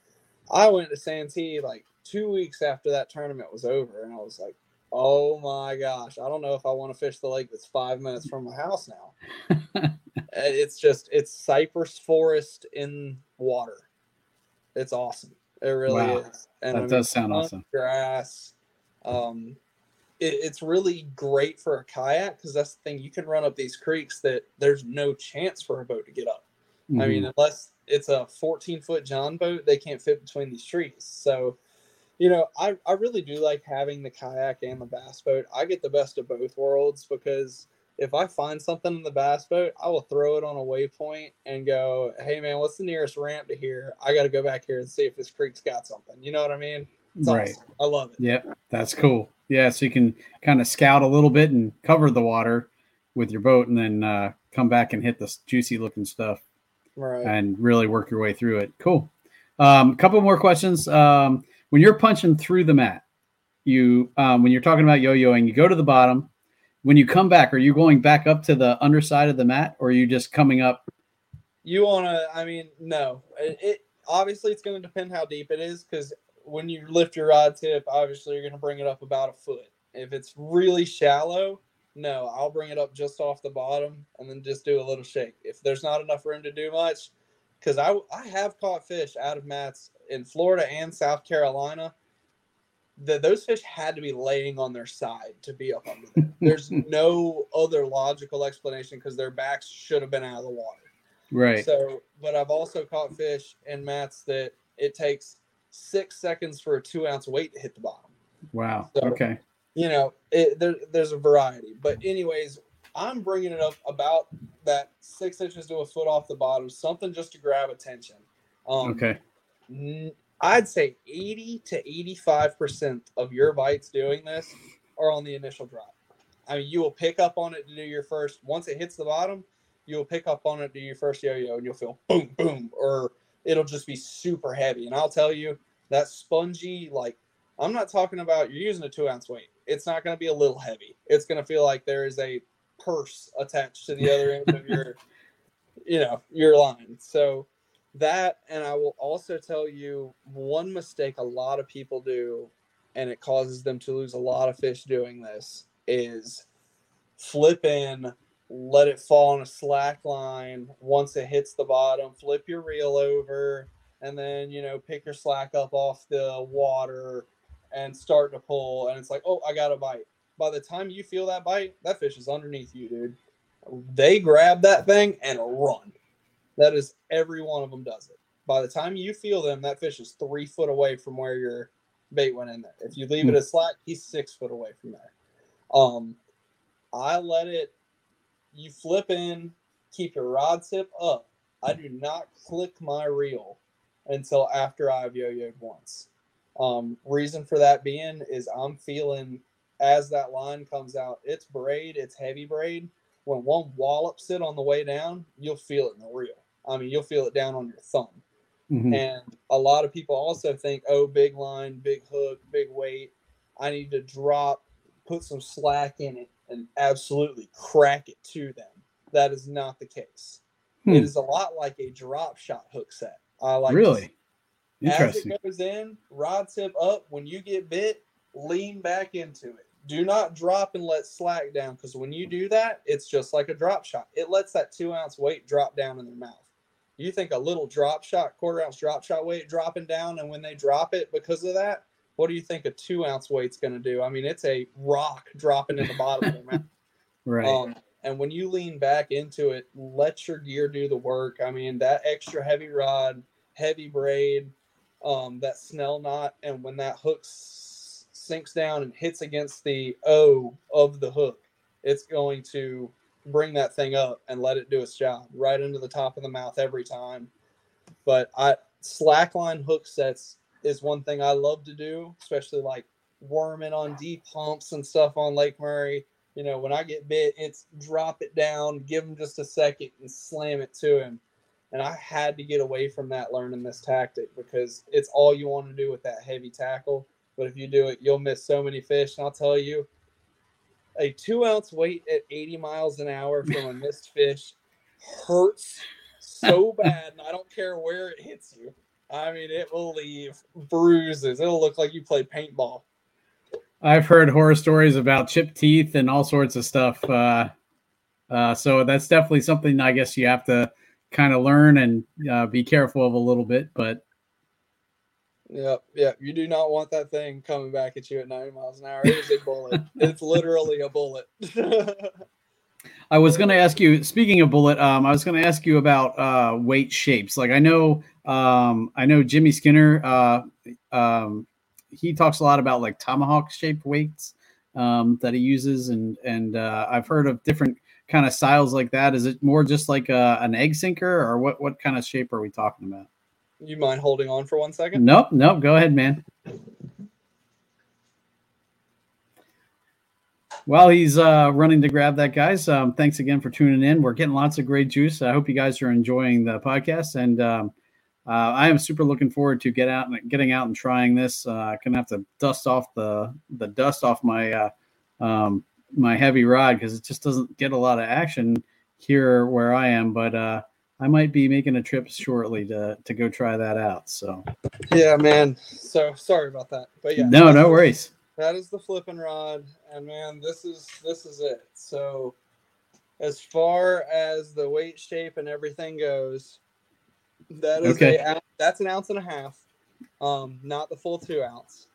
I went to Santee like two weeks after that tournament was over, and I was like, "Oh my gosh, I don't know if I want to fish the lake that's five minutes from my house now." *laughs* it's just it's cypress forest in water. It's awesome. It really wow. is. And that I mean, does sound awesome. Grass. Um, it, it's really great for a kayak because that's the thing. You can run up these creeks that there's no chance for a boat to get up. Mm-hmm. I mean, mm-hmm. unless it's a 14 foot John boat, they can't fit between these trees. So, you know, I, I really do like having the kayak and the bass boat. I get the best of both worlds because if I find something in the bass boat, I will throw it on a waypoint and go, "Hey man, what's the nearest ramp to here? I got to go back here and see if this creek's got something." You know what I mean? It's right. Awesome. I love it. Yep, that's cool. Yeah, so you can kind of scout a little bit and cover the water with your boat, and then uh, come back and hit the juicy looking stuff, right? And really work your way through it. Cool. A um, couple more questions. Um, when you're punching through the mat, you um, when you're talking about yo-yoing, you go to the bottom when you come back, are you going back up to the underside of the mat, or are you just coming up? You want to? I mean, no. It, it obviously it's going to depend how deep it is because when you lift your rod tip, obviously you're going to bring it up about a foot. If it's really shallow, no, I'll bring it up just off the bottom and then just do a little shake. If there's not enough room to do much, because I I have caught fish out of mats in Florida and South Carolina the, those fish had to be laying on their side to be up under there. *laughs* There's no other logical explanation because their backs should have been out of the water. Right. So, but I've also caught fish in mats that it takes six seconds for a two ounce weight to hit the bottom. Wow. So, okay. You know, it, there, there's a variety. But, anyways, I'm bringing it up about that six inches to a foot off the bottom, something just to grab attention. Um, okay. N- I'd say 80 to 85% of your bites doing this are on the initial drop. I mean, you will pick up on it to do your first, once it hits the bottom, you'll pick up on it to do your first yo yo and you'll feel boom, boom, or it'll just be super heavy. And I'll tell you, that spongy, like, I'm not talking about you're using a two ounce weight. It's not going to be a little heavy. It's going to feel like there is a purse attached to the *laughs* other end of your, you know, your line. So, that and i will also tell you one mistake a lot of people do and it causes them to lose a lot of fish doing this is flip in, let it fall on a slack line. Once it hits the bottom, flip your reel over, and then you know pick your slack up off the water and start to pull. And it's like, oh, I got a bite. By the time you feel that bite, that fish is underneath you, dude. They grab that thing and run. That is every one of them does it. By the time you feel them, that fish is three foot away from where your bait went in there. If you leave it a slack, he's six foot away from there. Um, I let it. You flip in, keep your rod tip up. I do not click my reel until after I've yo-yoed once. Um, reason for that being is I'm feeling as that line comes out, it's braid, it's heavy braid. When one wallops it on the way down, you'll feel it in the reel. I mean, you'll feel it down on your thumb. Mm-hmm. And a lot of people also think, oh, big line, big hook, big weight. I need to drop, put some slack in it, and absolutely crack it to them. That is not the case. Hmm. It is a lot like a drop shot hook set. I like really. As it goes in, rod tip up. When you get bit, lean back into it. Do not drop and let slack down because when you do that, it's just like a drop shot. It lets that two ounce weight drop down in their mouth. You think a little drop shot, quarter ounce drop shot weight dropping down, and when they drop it because of that, what do you think a two ounce weight's going to do? I mean, it's a rock dropping in the bottom of their mouth. *laughs* Right. Um, and when you lean back into it, let your gear do the work. I mean, that extra heavy rod, heavy braid, um, that snell knot, and when that hook s- sinks down and hits against the O of the hook, it's going to bring that thing up and let it do its job right into the top of the mouth every time. But I slackline hook sets is one thing I love to do, especially like worming on deep humps and stuff on Lake Murray. You know, when I get bit, it's drop it down, give him just a second, and slam it to him. And I had to get away from that learning this tactic because it's all you want to do with that heavy tackle. But if you do it, you'll miss so many fish. And I'll tell you, a two ounce weight at 80 miles an hour from a missed fish hurts so *laughs* bad. And I don't care where it hits you. I mean, it will leave bruises. It'll look like you played paintball. I've heard horror stories about chipped teeth and all sorts of stuff. Uh, uh, so that's definitely something I guess you have to kind of learn and uh, be careful of a little bit. But Yep, yep. You do not want that thing coming back at you at 90 miles an hour. It is a bullet. it's literally a bullet. *laughs* I was going to ask you. Speaking of bullet, um, I was going to ask you about uh, weight shapes. Like I know, um, I know Jimmy Skinner. Uh, um, he talks a lot about like tomahawk shaped weights um, that he uses, and and uh, I've heard of different kind of styles like that. Is it more just like a, uh, an egg sinker, or what? What kind of shape are we talking about? You mind holding on for one second? Nope, nope. Go ahead, man. While he's uh, running to grab that, guys, um, thanks again for tuning in. We're getting lots of great juice. I hope you guys are enjoying the podcast, and um, uh, I am super looking forward to get out and getting out and trying this. Uh, gonna have to dust off the the dust off my uh, um, my heavy rod because it just doesn't get a lot of action here where I am. But uh, I might be making a trip shortly to to go try that out. So yeah, man. So sorry about that, but yeah. No, no worries. That is the flipping rod, and man, this is this is it. So as far as the weight shape and everything goes, that is okay. a that's an ounce and a half, um, not the full two ounce.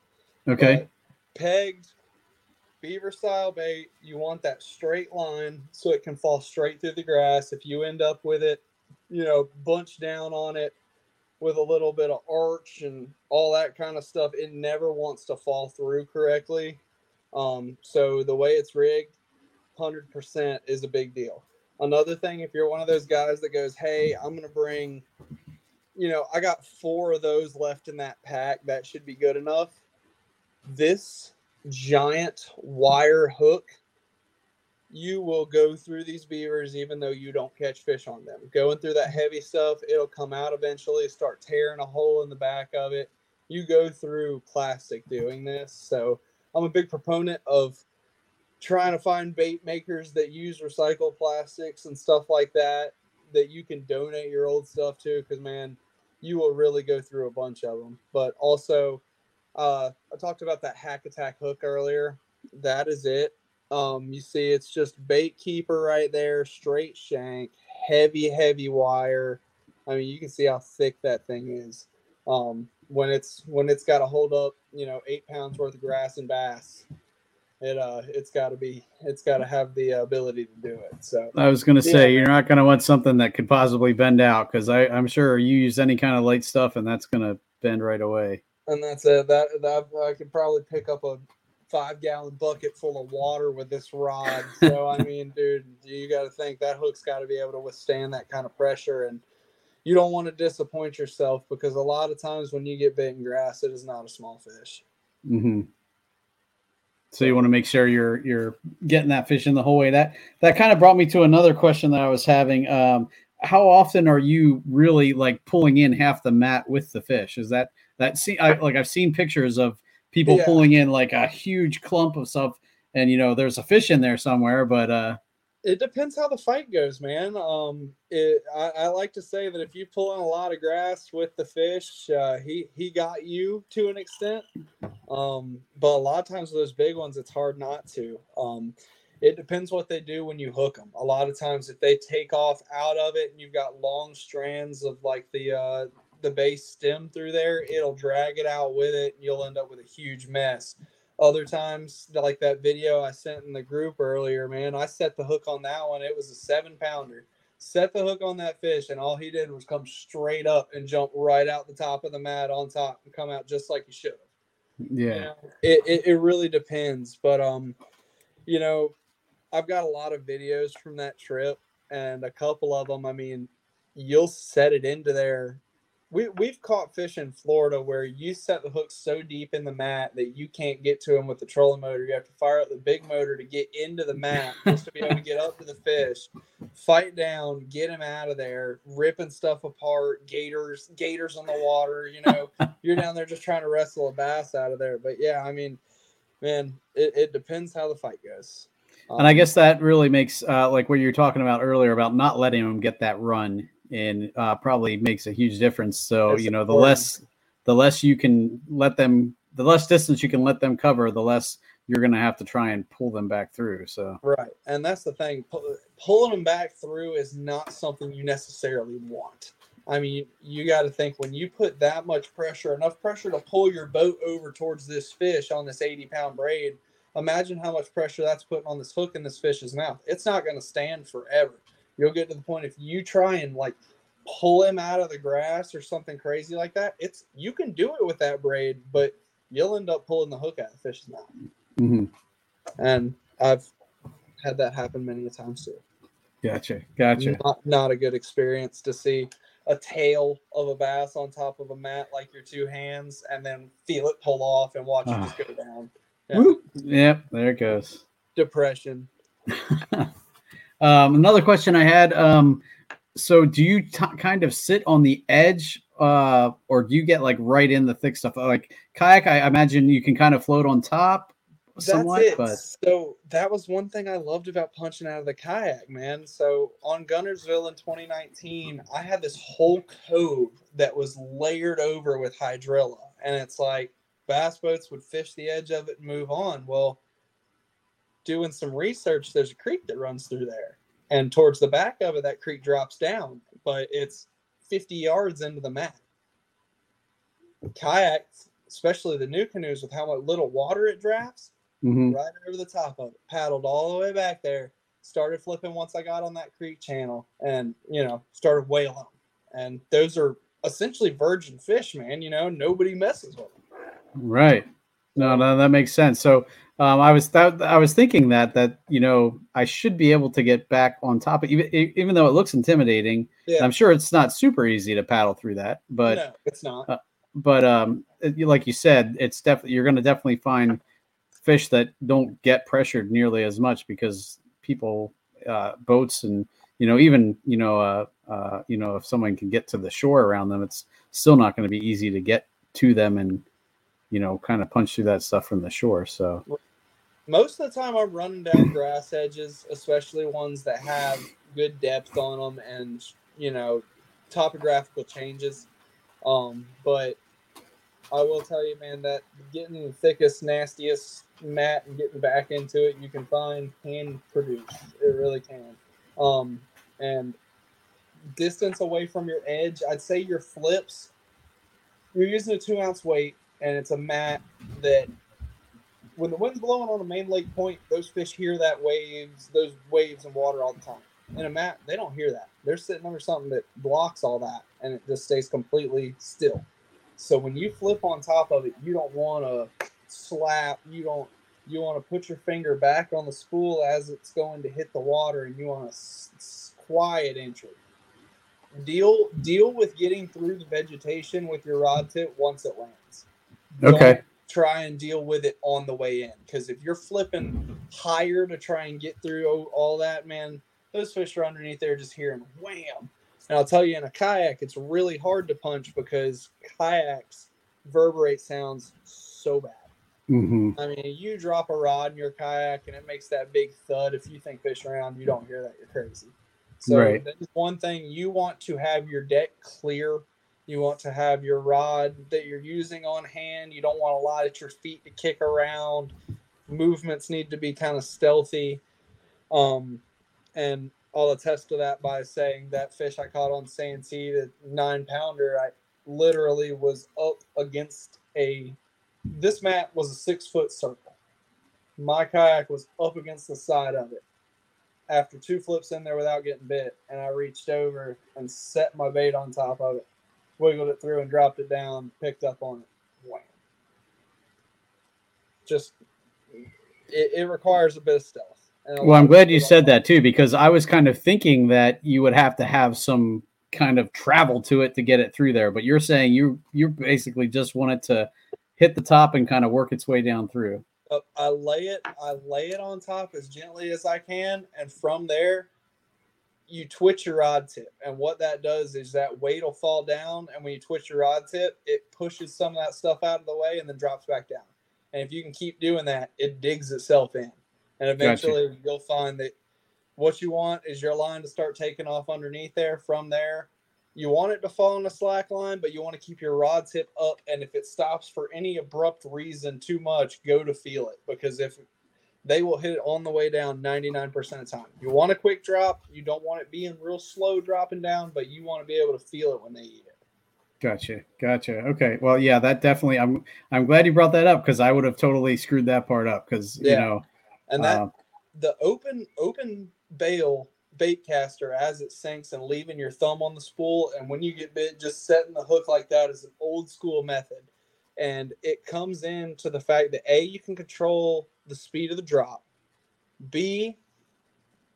Okay. But pegged beaver style bait, you want that straight line so it can fall straight through the grass. If you end up with it you know, bunch down on it with a little bit of arch and all that kind of stuff. It never wants to fall through correctly. Um, so the way it's rigged, 100% is a big deal. Another thing, if you're one of those guys that goes, Hey, I'm going to bring, you know, I got four of those left in that pack. That should be good enough. This giant wire hook you will go through these beavers even though you don't catch fish on them. Going through that heavy stuff, it'll come out eventually, start tearing a hole in the back of it. You go through plastic doing this. So I'm a big proponent of trying to find bait makers that use recycled plastics and stuff like that that you can donate your old stuff to because man you will really go through a bunch of them but also uh, i talked about that hack attack hook earlier that is it Um, you see, it's just bait keeper right there, straight shank, heavy, heavy wire. I mean, you can see how thick that thing is. Um, when it's when it's got to hold up, you know, eight pounds worth of grass and bass, it uh, it's got to be, it's got to have the ability to do it. So I was going to say, yeah. you're not going to want something that could possibly bend out because I'm sure you use any kind of light stuff and that's going to bend right away. And that's it. That, that I could probably pick up a five gallon bucket full of water with this rod. So I *laughs* mean, dude, you got to think that hook's got to be able to withstand that kind of pressure, and you don't want to disappoint yourself because a lot of times when you get bit in grass, it is not a small fish. Mm-hmm. So you want to make sure you're you're getting that fish in the whole way. That that kind of brought me to another question that I was having. Um, how often are you really like pulling in half the mat with the fish? Is that that see I, like I've seen pictures of people yeah. pulling in like a huge clump of stuff and you know there's a fish in there somewhere but uh it depends how the fight goes man um it I, I like to say that if you pull in a lot of grass with the fish uh he he got you to an extent um but a lot of times with those big ones it's hard not to um it depends what they do when you hook them. A lot of times, if they take off out of it and you've got long strands of like the uh, the base stem through there, it'll drag it out with it, and you'll end up with a huge mess. Other times, like that video I sent in the group earlier, man, I set the hook on that one. It was a seven pounder. Set the hook on that fish, and all he did was come straight up and jump right out the top of the mat on top and come out just like he should have. Yeah, you know, it, it it really depends, but um, you know, I've got a lot of videos from that trip, and a couple of them, I mean, you'll set it into there we we've caught fish in Florida where you set the hook so deep in the mat that you can't get to them with the trolling motor. You have to fire up the big motor to get into the mat *laughs* just to be able to get up to the fish, fight down, get him out of there, ripping stuff apart, gators, gators on the water. You know, *laughs* you're down there just trying to wrestle a bass out of there. But yeah, I mean, man, it, it depends how the fight goes. and I guess that really makes uh, like what you were talking about earlier about not letting them get that run and uh, probably makes a huge difference. So That's you know, the less the less you can let them, the less distance you can let them cover, the less you're going to have to try and pull them back through. So right, and that's the thing. pulling them back through is not something you necessarily want. I mean, you got to think when you put that much pressure, enough pressure to pull your boat over towards this fish on this 80 pound braid. Imagine how much pressure that's putting on this hook in this fish's mouth. It's not going to stand forever you'll get to the point if you try and like pull him out of the grass or something crazy like that, it's you can do it with that braid, but you'll end up pulling the hook out of the fish's mouth. Mm-hmm. And I've had that happen many a times too. Gotcha. Gotcha. Not, not a good experience to see a tail of a bass on top of a mat like your two hands and then feel it pull off and watch it just go down. Yeah. Yep, there it goes. Depression. *laughs* Um, another question I had. Um, so do you t- kind of sit on the edge, uh, or do you get like right in the thick stuff? Like kayak, I imagine you can kind of float on top. Somewhat, That's it. But... So that was one thing I loved about punching out of the kayak, man. So on Guntersville in 2019, I had this whole cove that was layered over with hydrilla, and it's like bass boats would fish the edge of it and move on. Well, doing some research, there's a creek that runs through there. And towards the back of it, that creek drops down, but it's 50 yards into the mat. Kayaks, especially the NuCanoes, with how much little water it drafts, mm-hmm. right over the top of it, paddled all the way back there, started flipping once I got on that creek channel and, you know, started whaling. And those are essentially virgin fish, man. You know, nobody messes with them. Right. No, no, that makes sense. So um, I was th- I was thinking that that you know I should be able to get back on top of even even though it looks intimidating. Yeah. I'm sure it's not super easy to paddle through that, but no, it's not. Uh, but um, it, like you said, it's definitely you're going to definitely find fish that don't get pressured nearly as much because people, uh, boats, and you know even you know uh, uh, you know if someone can get to the shore around them, it's still not going to be easy to get to them and you know, kind of punch through that stuff from the shore. So most of the time I'm running down grass edges, especially ones that have good depth on them and, you know, topographical changes. Um, but I will tell you, man, that getting the thickest, nastiest mat and getting back into it, you can find can produce. It really can. Um, and distance away from your edge, I'd say your flips. You're using a two ounce weight, and it's a mat that when the wind's blowing on the main lake point, those fish hear that waves, those waves and water all the time. In a mat, they don't hear that. They're sitting under something that blocks all that, and it just stays completely still. So when you flip on top of it, you don't want to slap. You don't. You want to put your finger back on the spool as it's going to hit the water, and you want a quiet entry. Deal deal with getting through the vegetation with your rod tip once it lands. Okay. Don't try and deal with it on the way in because if you're flipping higher to try and get through all that, man, those fish are underneath there just hearing wham. And I'll tell you, in a kayak, it's really hard to punch because kayaks reverberate sounds so bad. Mm-hmm. I mean, you drop a rod in your kayak and it makes that big thud. If you think fish around, you don't hear that, you're crazy. So Right. that is one thing you want to have your deck clear. You want to have your rod that you're using on hand. You don't want a lot at your feet to kick around. Movements need to be kind of stealthy. Um, and I'll attest to that by saying that fish I caught on Santee, the nine pounder, I literally was up against a. This mat was a six foot circle. My kayak was up against the side of it. After two flips in there without getting bit, and I reached over and set my bait on top of it, wiggled it through and dropped it down, picked up on it. Wham. Just, it, it requires a bit of stealth. Well, I'm glad you said that too, because I was kind of thinking that you would have to have some kind of travel to it to get it through there. But you're saying you you basically just want it to hit the top and kind of work its way down through. I lay it, I lay it on top as gently as I can, and from there, you twitch your rod tip. And what that does is that weight will fall down, and when you twitch your rod tip, it pushes some of that stuff out of the way and then drops back down. And if you can keep doing that, it digs itself in, and eventually you'll find that what you want is your line to start taking off underneath there. From there, you want it to fall on the slack line, but you want to keep your rod tip up. And if it stops for any abrupt reason too much, go to feel it because if they will hit it on the way down 99% of the time. You want a quick drop, you don't want it being real slow dropping down, but you want to be able to feel it when they eat it. Gotcha, gotcha. Okay, well, yeah, that definitely. I'm I'm glad you brought that up because I would have totally screwed that part up because you know. And that uh, the open open bail bait caster as it sinks and leaving your thumb on the spool and when you get bit just setting the hook like that is an old school method and it comes in to the fact that a you can control the speed of the drop. B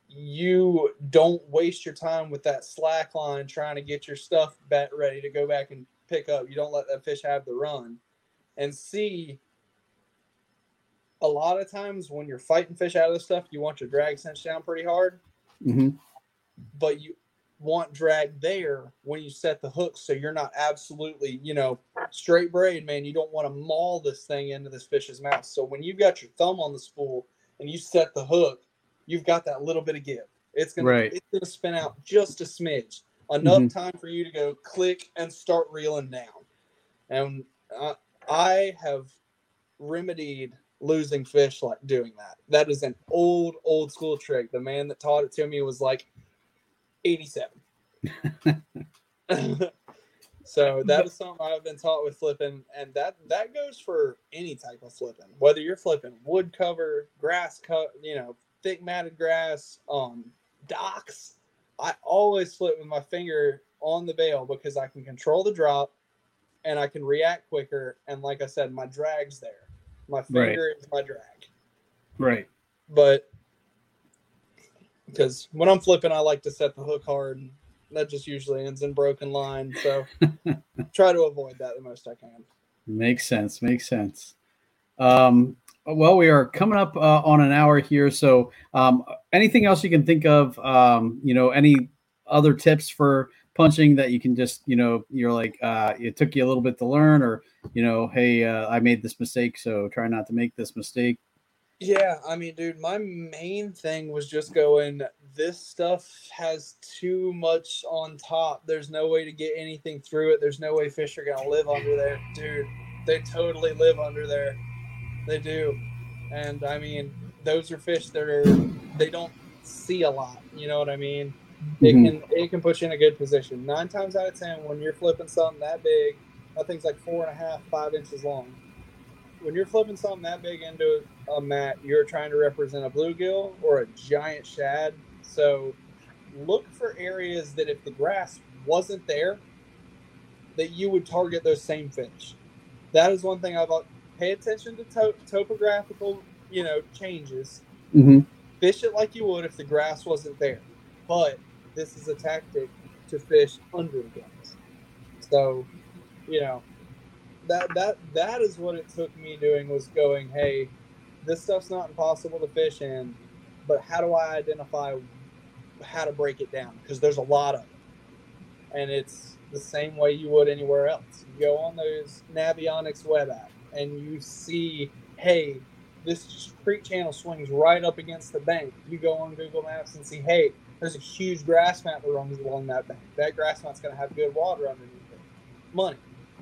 you don't waste your time with that slack line trying to get your stuff back ready to go back and pick up. You don't let that fish have the run. And c a lot of times when you're fighting fish out of the stuff, you want your drag cinched down pretty hard, mhm. but you want drag there when you set the hook so you're not absolutely, you know, straight braid, man. You don't want to maul this thing into this fish's mouth. So when you've got your thumb on the spool and you set the hook, you've got that little bit of give. It's gonna Right. it's gonna spin out just a smidge, enough Mhm. time for you to go click and start reeling down. And uh, I have remedied losing fish like doing that. That is an old, old school trick. The man that taught it to me was like 87. *laughs* *laughs* so *laughs* that is something I've been taught with flipping, and that that goes for any type of flipping. Whether you're flipping wood cover, grass cut, you know, thick matted grass, um, docks. I always flip with my finger on the bail because I can control the drop and I can react quicker. And like I said, my drag's there. My finger is my drag. Right. But because when I'm flipping, I like to set the hook hard. That just usually ends in broken line. So *laughs* try to avoid that the most I can. Makes sense. Makes sense. Um, well, we are coming up uh, on an hour here. So, um, anything else you can think of? Um, you know, any other tips for punching that you can just, you know, you're like, uh, it took you a little bit to learn, or you know, hey, uh, I made this mistake, so try not to make this mistake. Yeah, I mean, dude, my main thing was just going, this stuff has too much on top. There's no way to get anything through it. There's no way fish are going to live under there. Dude, they totally live under there. They do, and I mean, those are fish that are they don't see a lot. You know what I mean? It Mhm. can it can put you in a good position. Nine times out of ten, when you're flipping something that big, that thing's like four and a half, five inches long. When you're flipping something that big into a mat, you're trying to represent a bluegill or a giant shad. So look for areas that if the grass wasn't there, that you would target those same fish. That is one thing I've pay attention to, to- topographical, you know, changes. Mm-hmm. Fish it like you would if the grass wasn't there. But this is a tactic to fish under the grass. So, you know, that that that is what it took me doing was going, hey, this stuff's not impossible to fish in, but how do I identify how to break it down? Because there's a lot of it. And it's the same way you would anywhere else. You go on those Navionics web app and you see, hey, this creek channel swings right up against the bank. You go on Google Maps and see, hey, there's a huge grass mat that runs along that bank. That grass mat's going to have good water underneath it. Money.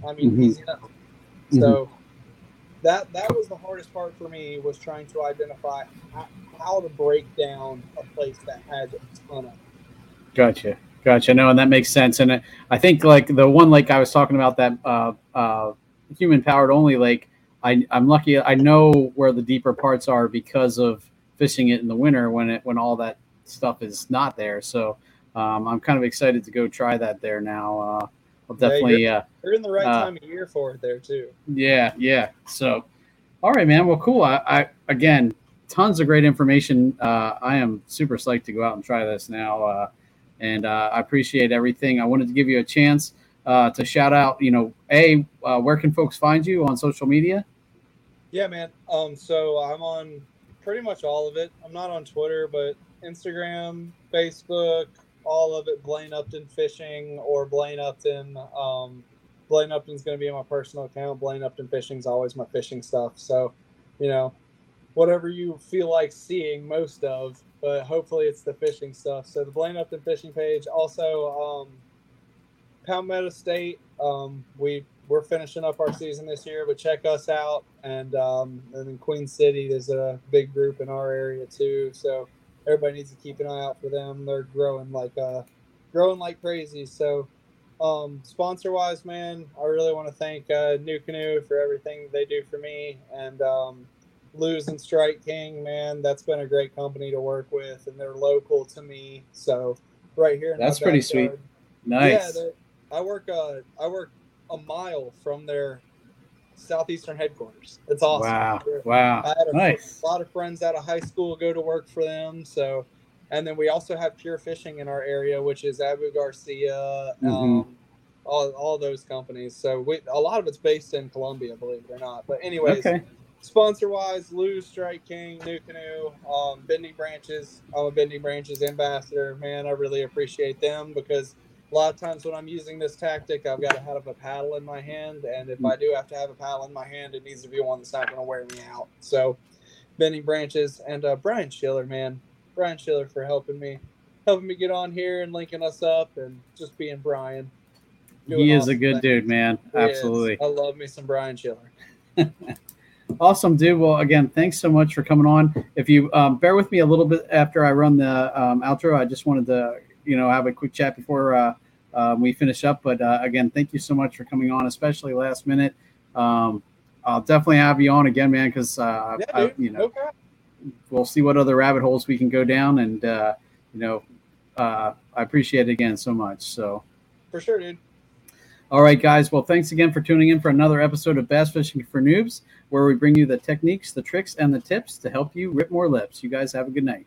I mean, Mhm. easy enough. So that that was the hardest part for me was trying to identify how, how to break down a place that has a ton of. Gotcha. Gotcha. No, and that makes sense. And I think like the one lake I was talking about, that uh, uh, human powered only lake, I, I'm lucky. I know where the deeper parts are because of fishing it in the winter when it when all that stuff is not there. So um, I'm kind of excited to go try that there now. Uh, I'll Yeah, definitely. you're, uh, you're in the right uh, time of year for it there too. yeah, yeah. So, all right, man. Well, cool. I, I again, tons of great information. Uh, I am super psyched to go out and try this now, uh, and uh, I appreciate everything. I wanted to give you a chance uh, to shout out. You know, a uh, where can folks find you on social media? Yeah, man. Um, so I'm on pretty much all of it. I'm not on Twitter, but Instagram, Facebook, all of it. Blaine Upton Fishing or Blaine Upton. Um, Blaine Upton's going to be in my personal account. Blaine Upton Fishing is always my fishing stuff. So, you know, whatever you feel like seeing most of, but hopefully it's the fishing stuff. So the Blaine Upton Fishing page. Also, um, Palmetto State. Um, we we're finishing up our season this year, but check us out. And um, and in Queen City, there's a big group in our area too. So everybody needs to keep an eye out for them. They're growing like uh, growing like crazy. So um, sponsor wise, man, I really want to thank uh, NuCanoe for everything they do for me, and um, Lew's and Strike King, man, that's been a great company to work with, and they're local to me. So right here, in That's pretty sweet. Nice. Yeah, I work. Uh, I work a mile from their southeastern headquarters. It's awesome. Wow. They're- Wow. I had a, Nice. a lot of friends out of high school go to work for them. So, and then we also have Pure Fishing in our area, which is Abu Garcia, Mhm. um, all, all those companies. So we, a lot of it's based in Columbia, believe it or not. But anyways, Okay. sponsor wise, Lou Strike King, NuCanoe, um, Bending Branches. I'm a Bending Branches ambassador. Man, I really appreciate them because a lot of times when I'm using this tactic, I've got to have a paddle in my hand, and if I do have to have a paddle in my hand, it needs to be one that's not going to wear me out. So, Bending Branches and uh, Brian Schiller, man, Brian Schiller for helping me, helping me get on here and linking us up, and just being Brian. He is a good dude, man. He is. Absolutely. I love me some Brian Schiller. *laughs* Awesome, dude. Well, again, thanks so much for coming on. If you um, bear with me a little bit after I run the um, outro, I just wanted to, you know, have a quick chat before uh, um, we finish up. But uh, again, thank you so much for coming on, especially last minute. Um, I'll definitely have you on again, man, because uh, Yeah, you know, no problem. we'll see what other rabbit holes we can go down, and uh, you know, uh, I appreciate it again so much. So. For sure, dude. All right, guys. Well, thanks again for tuning in for another episode of Bass Fishing for Noobs, where we bring you the techniques, the tricks, and the tips to help you rip more lips. You guys have a good night.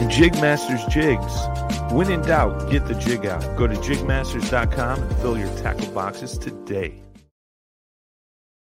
And Jigmasters Jigs. When in doubt, get the jig out. Go to jigmasters.com and fill your tackle boxes today.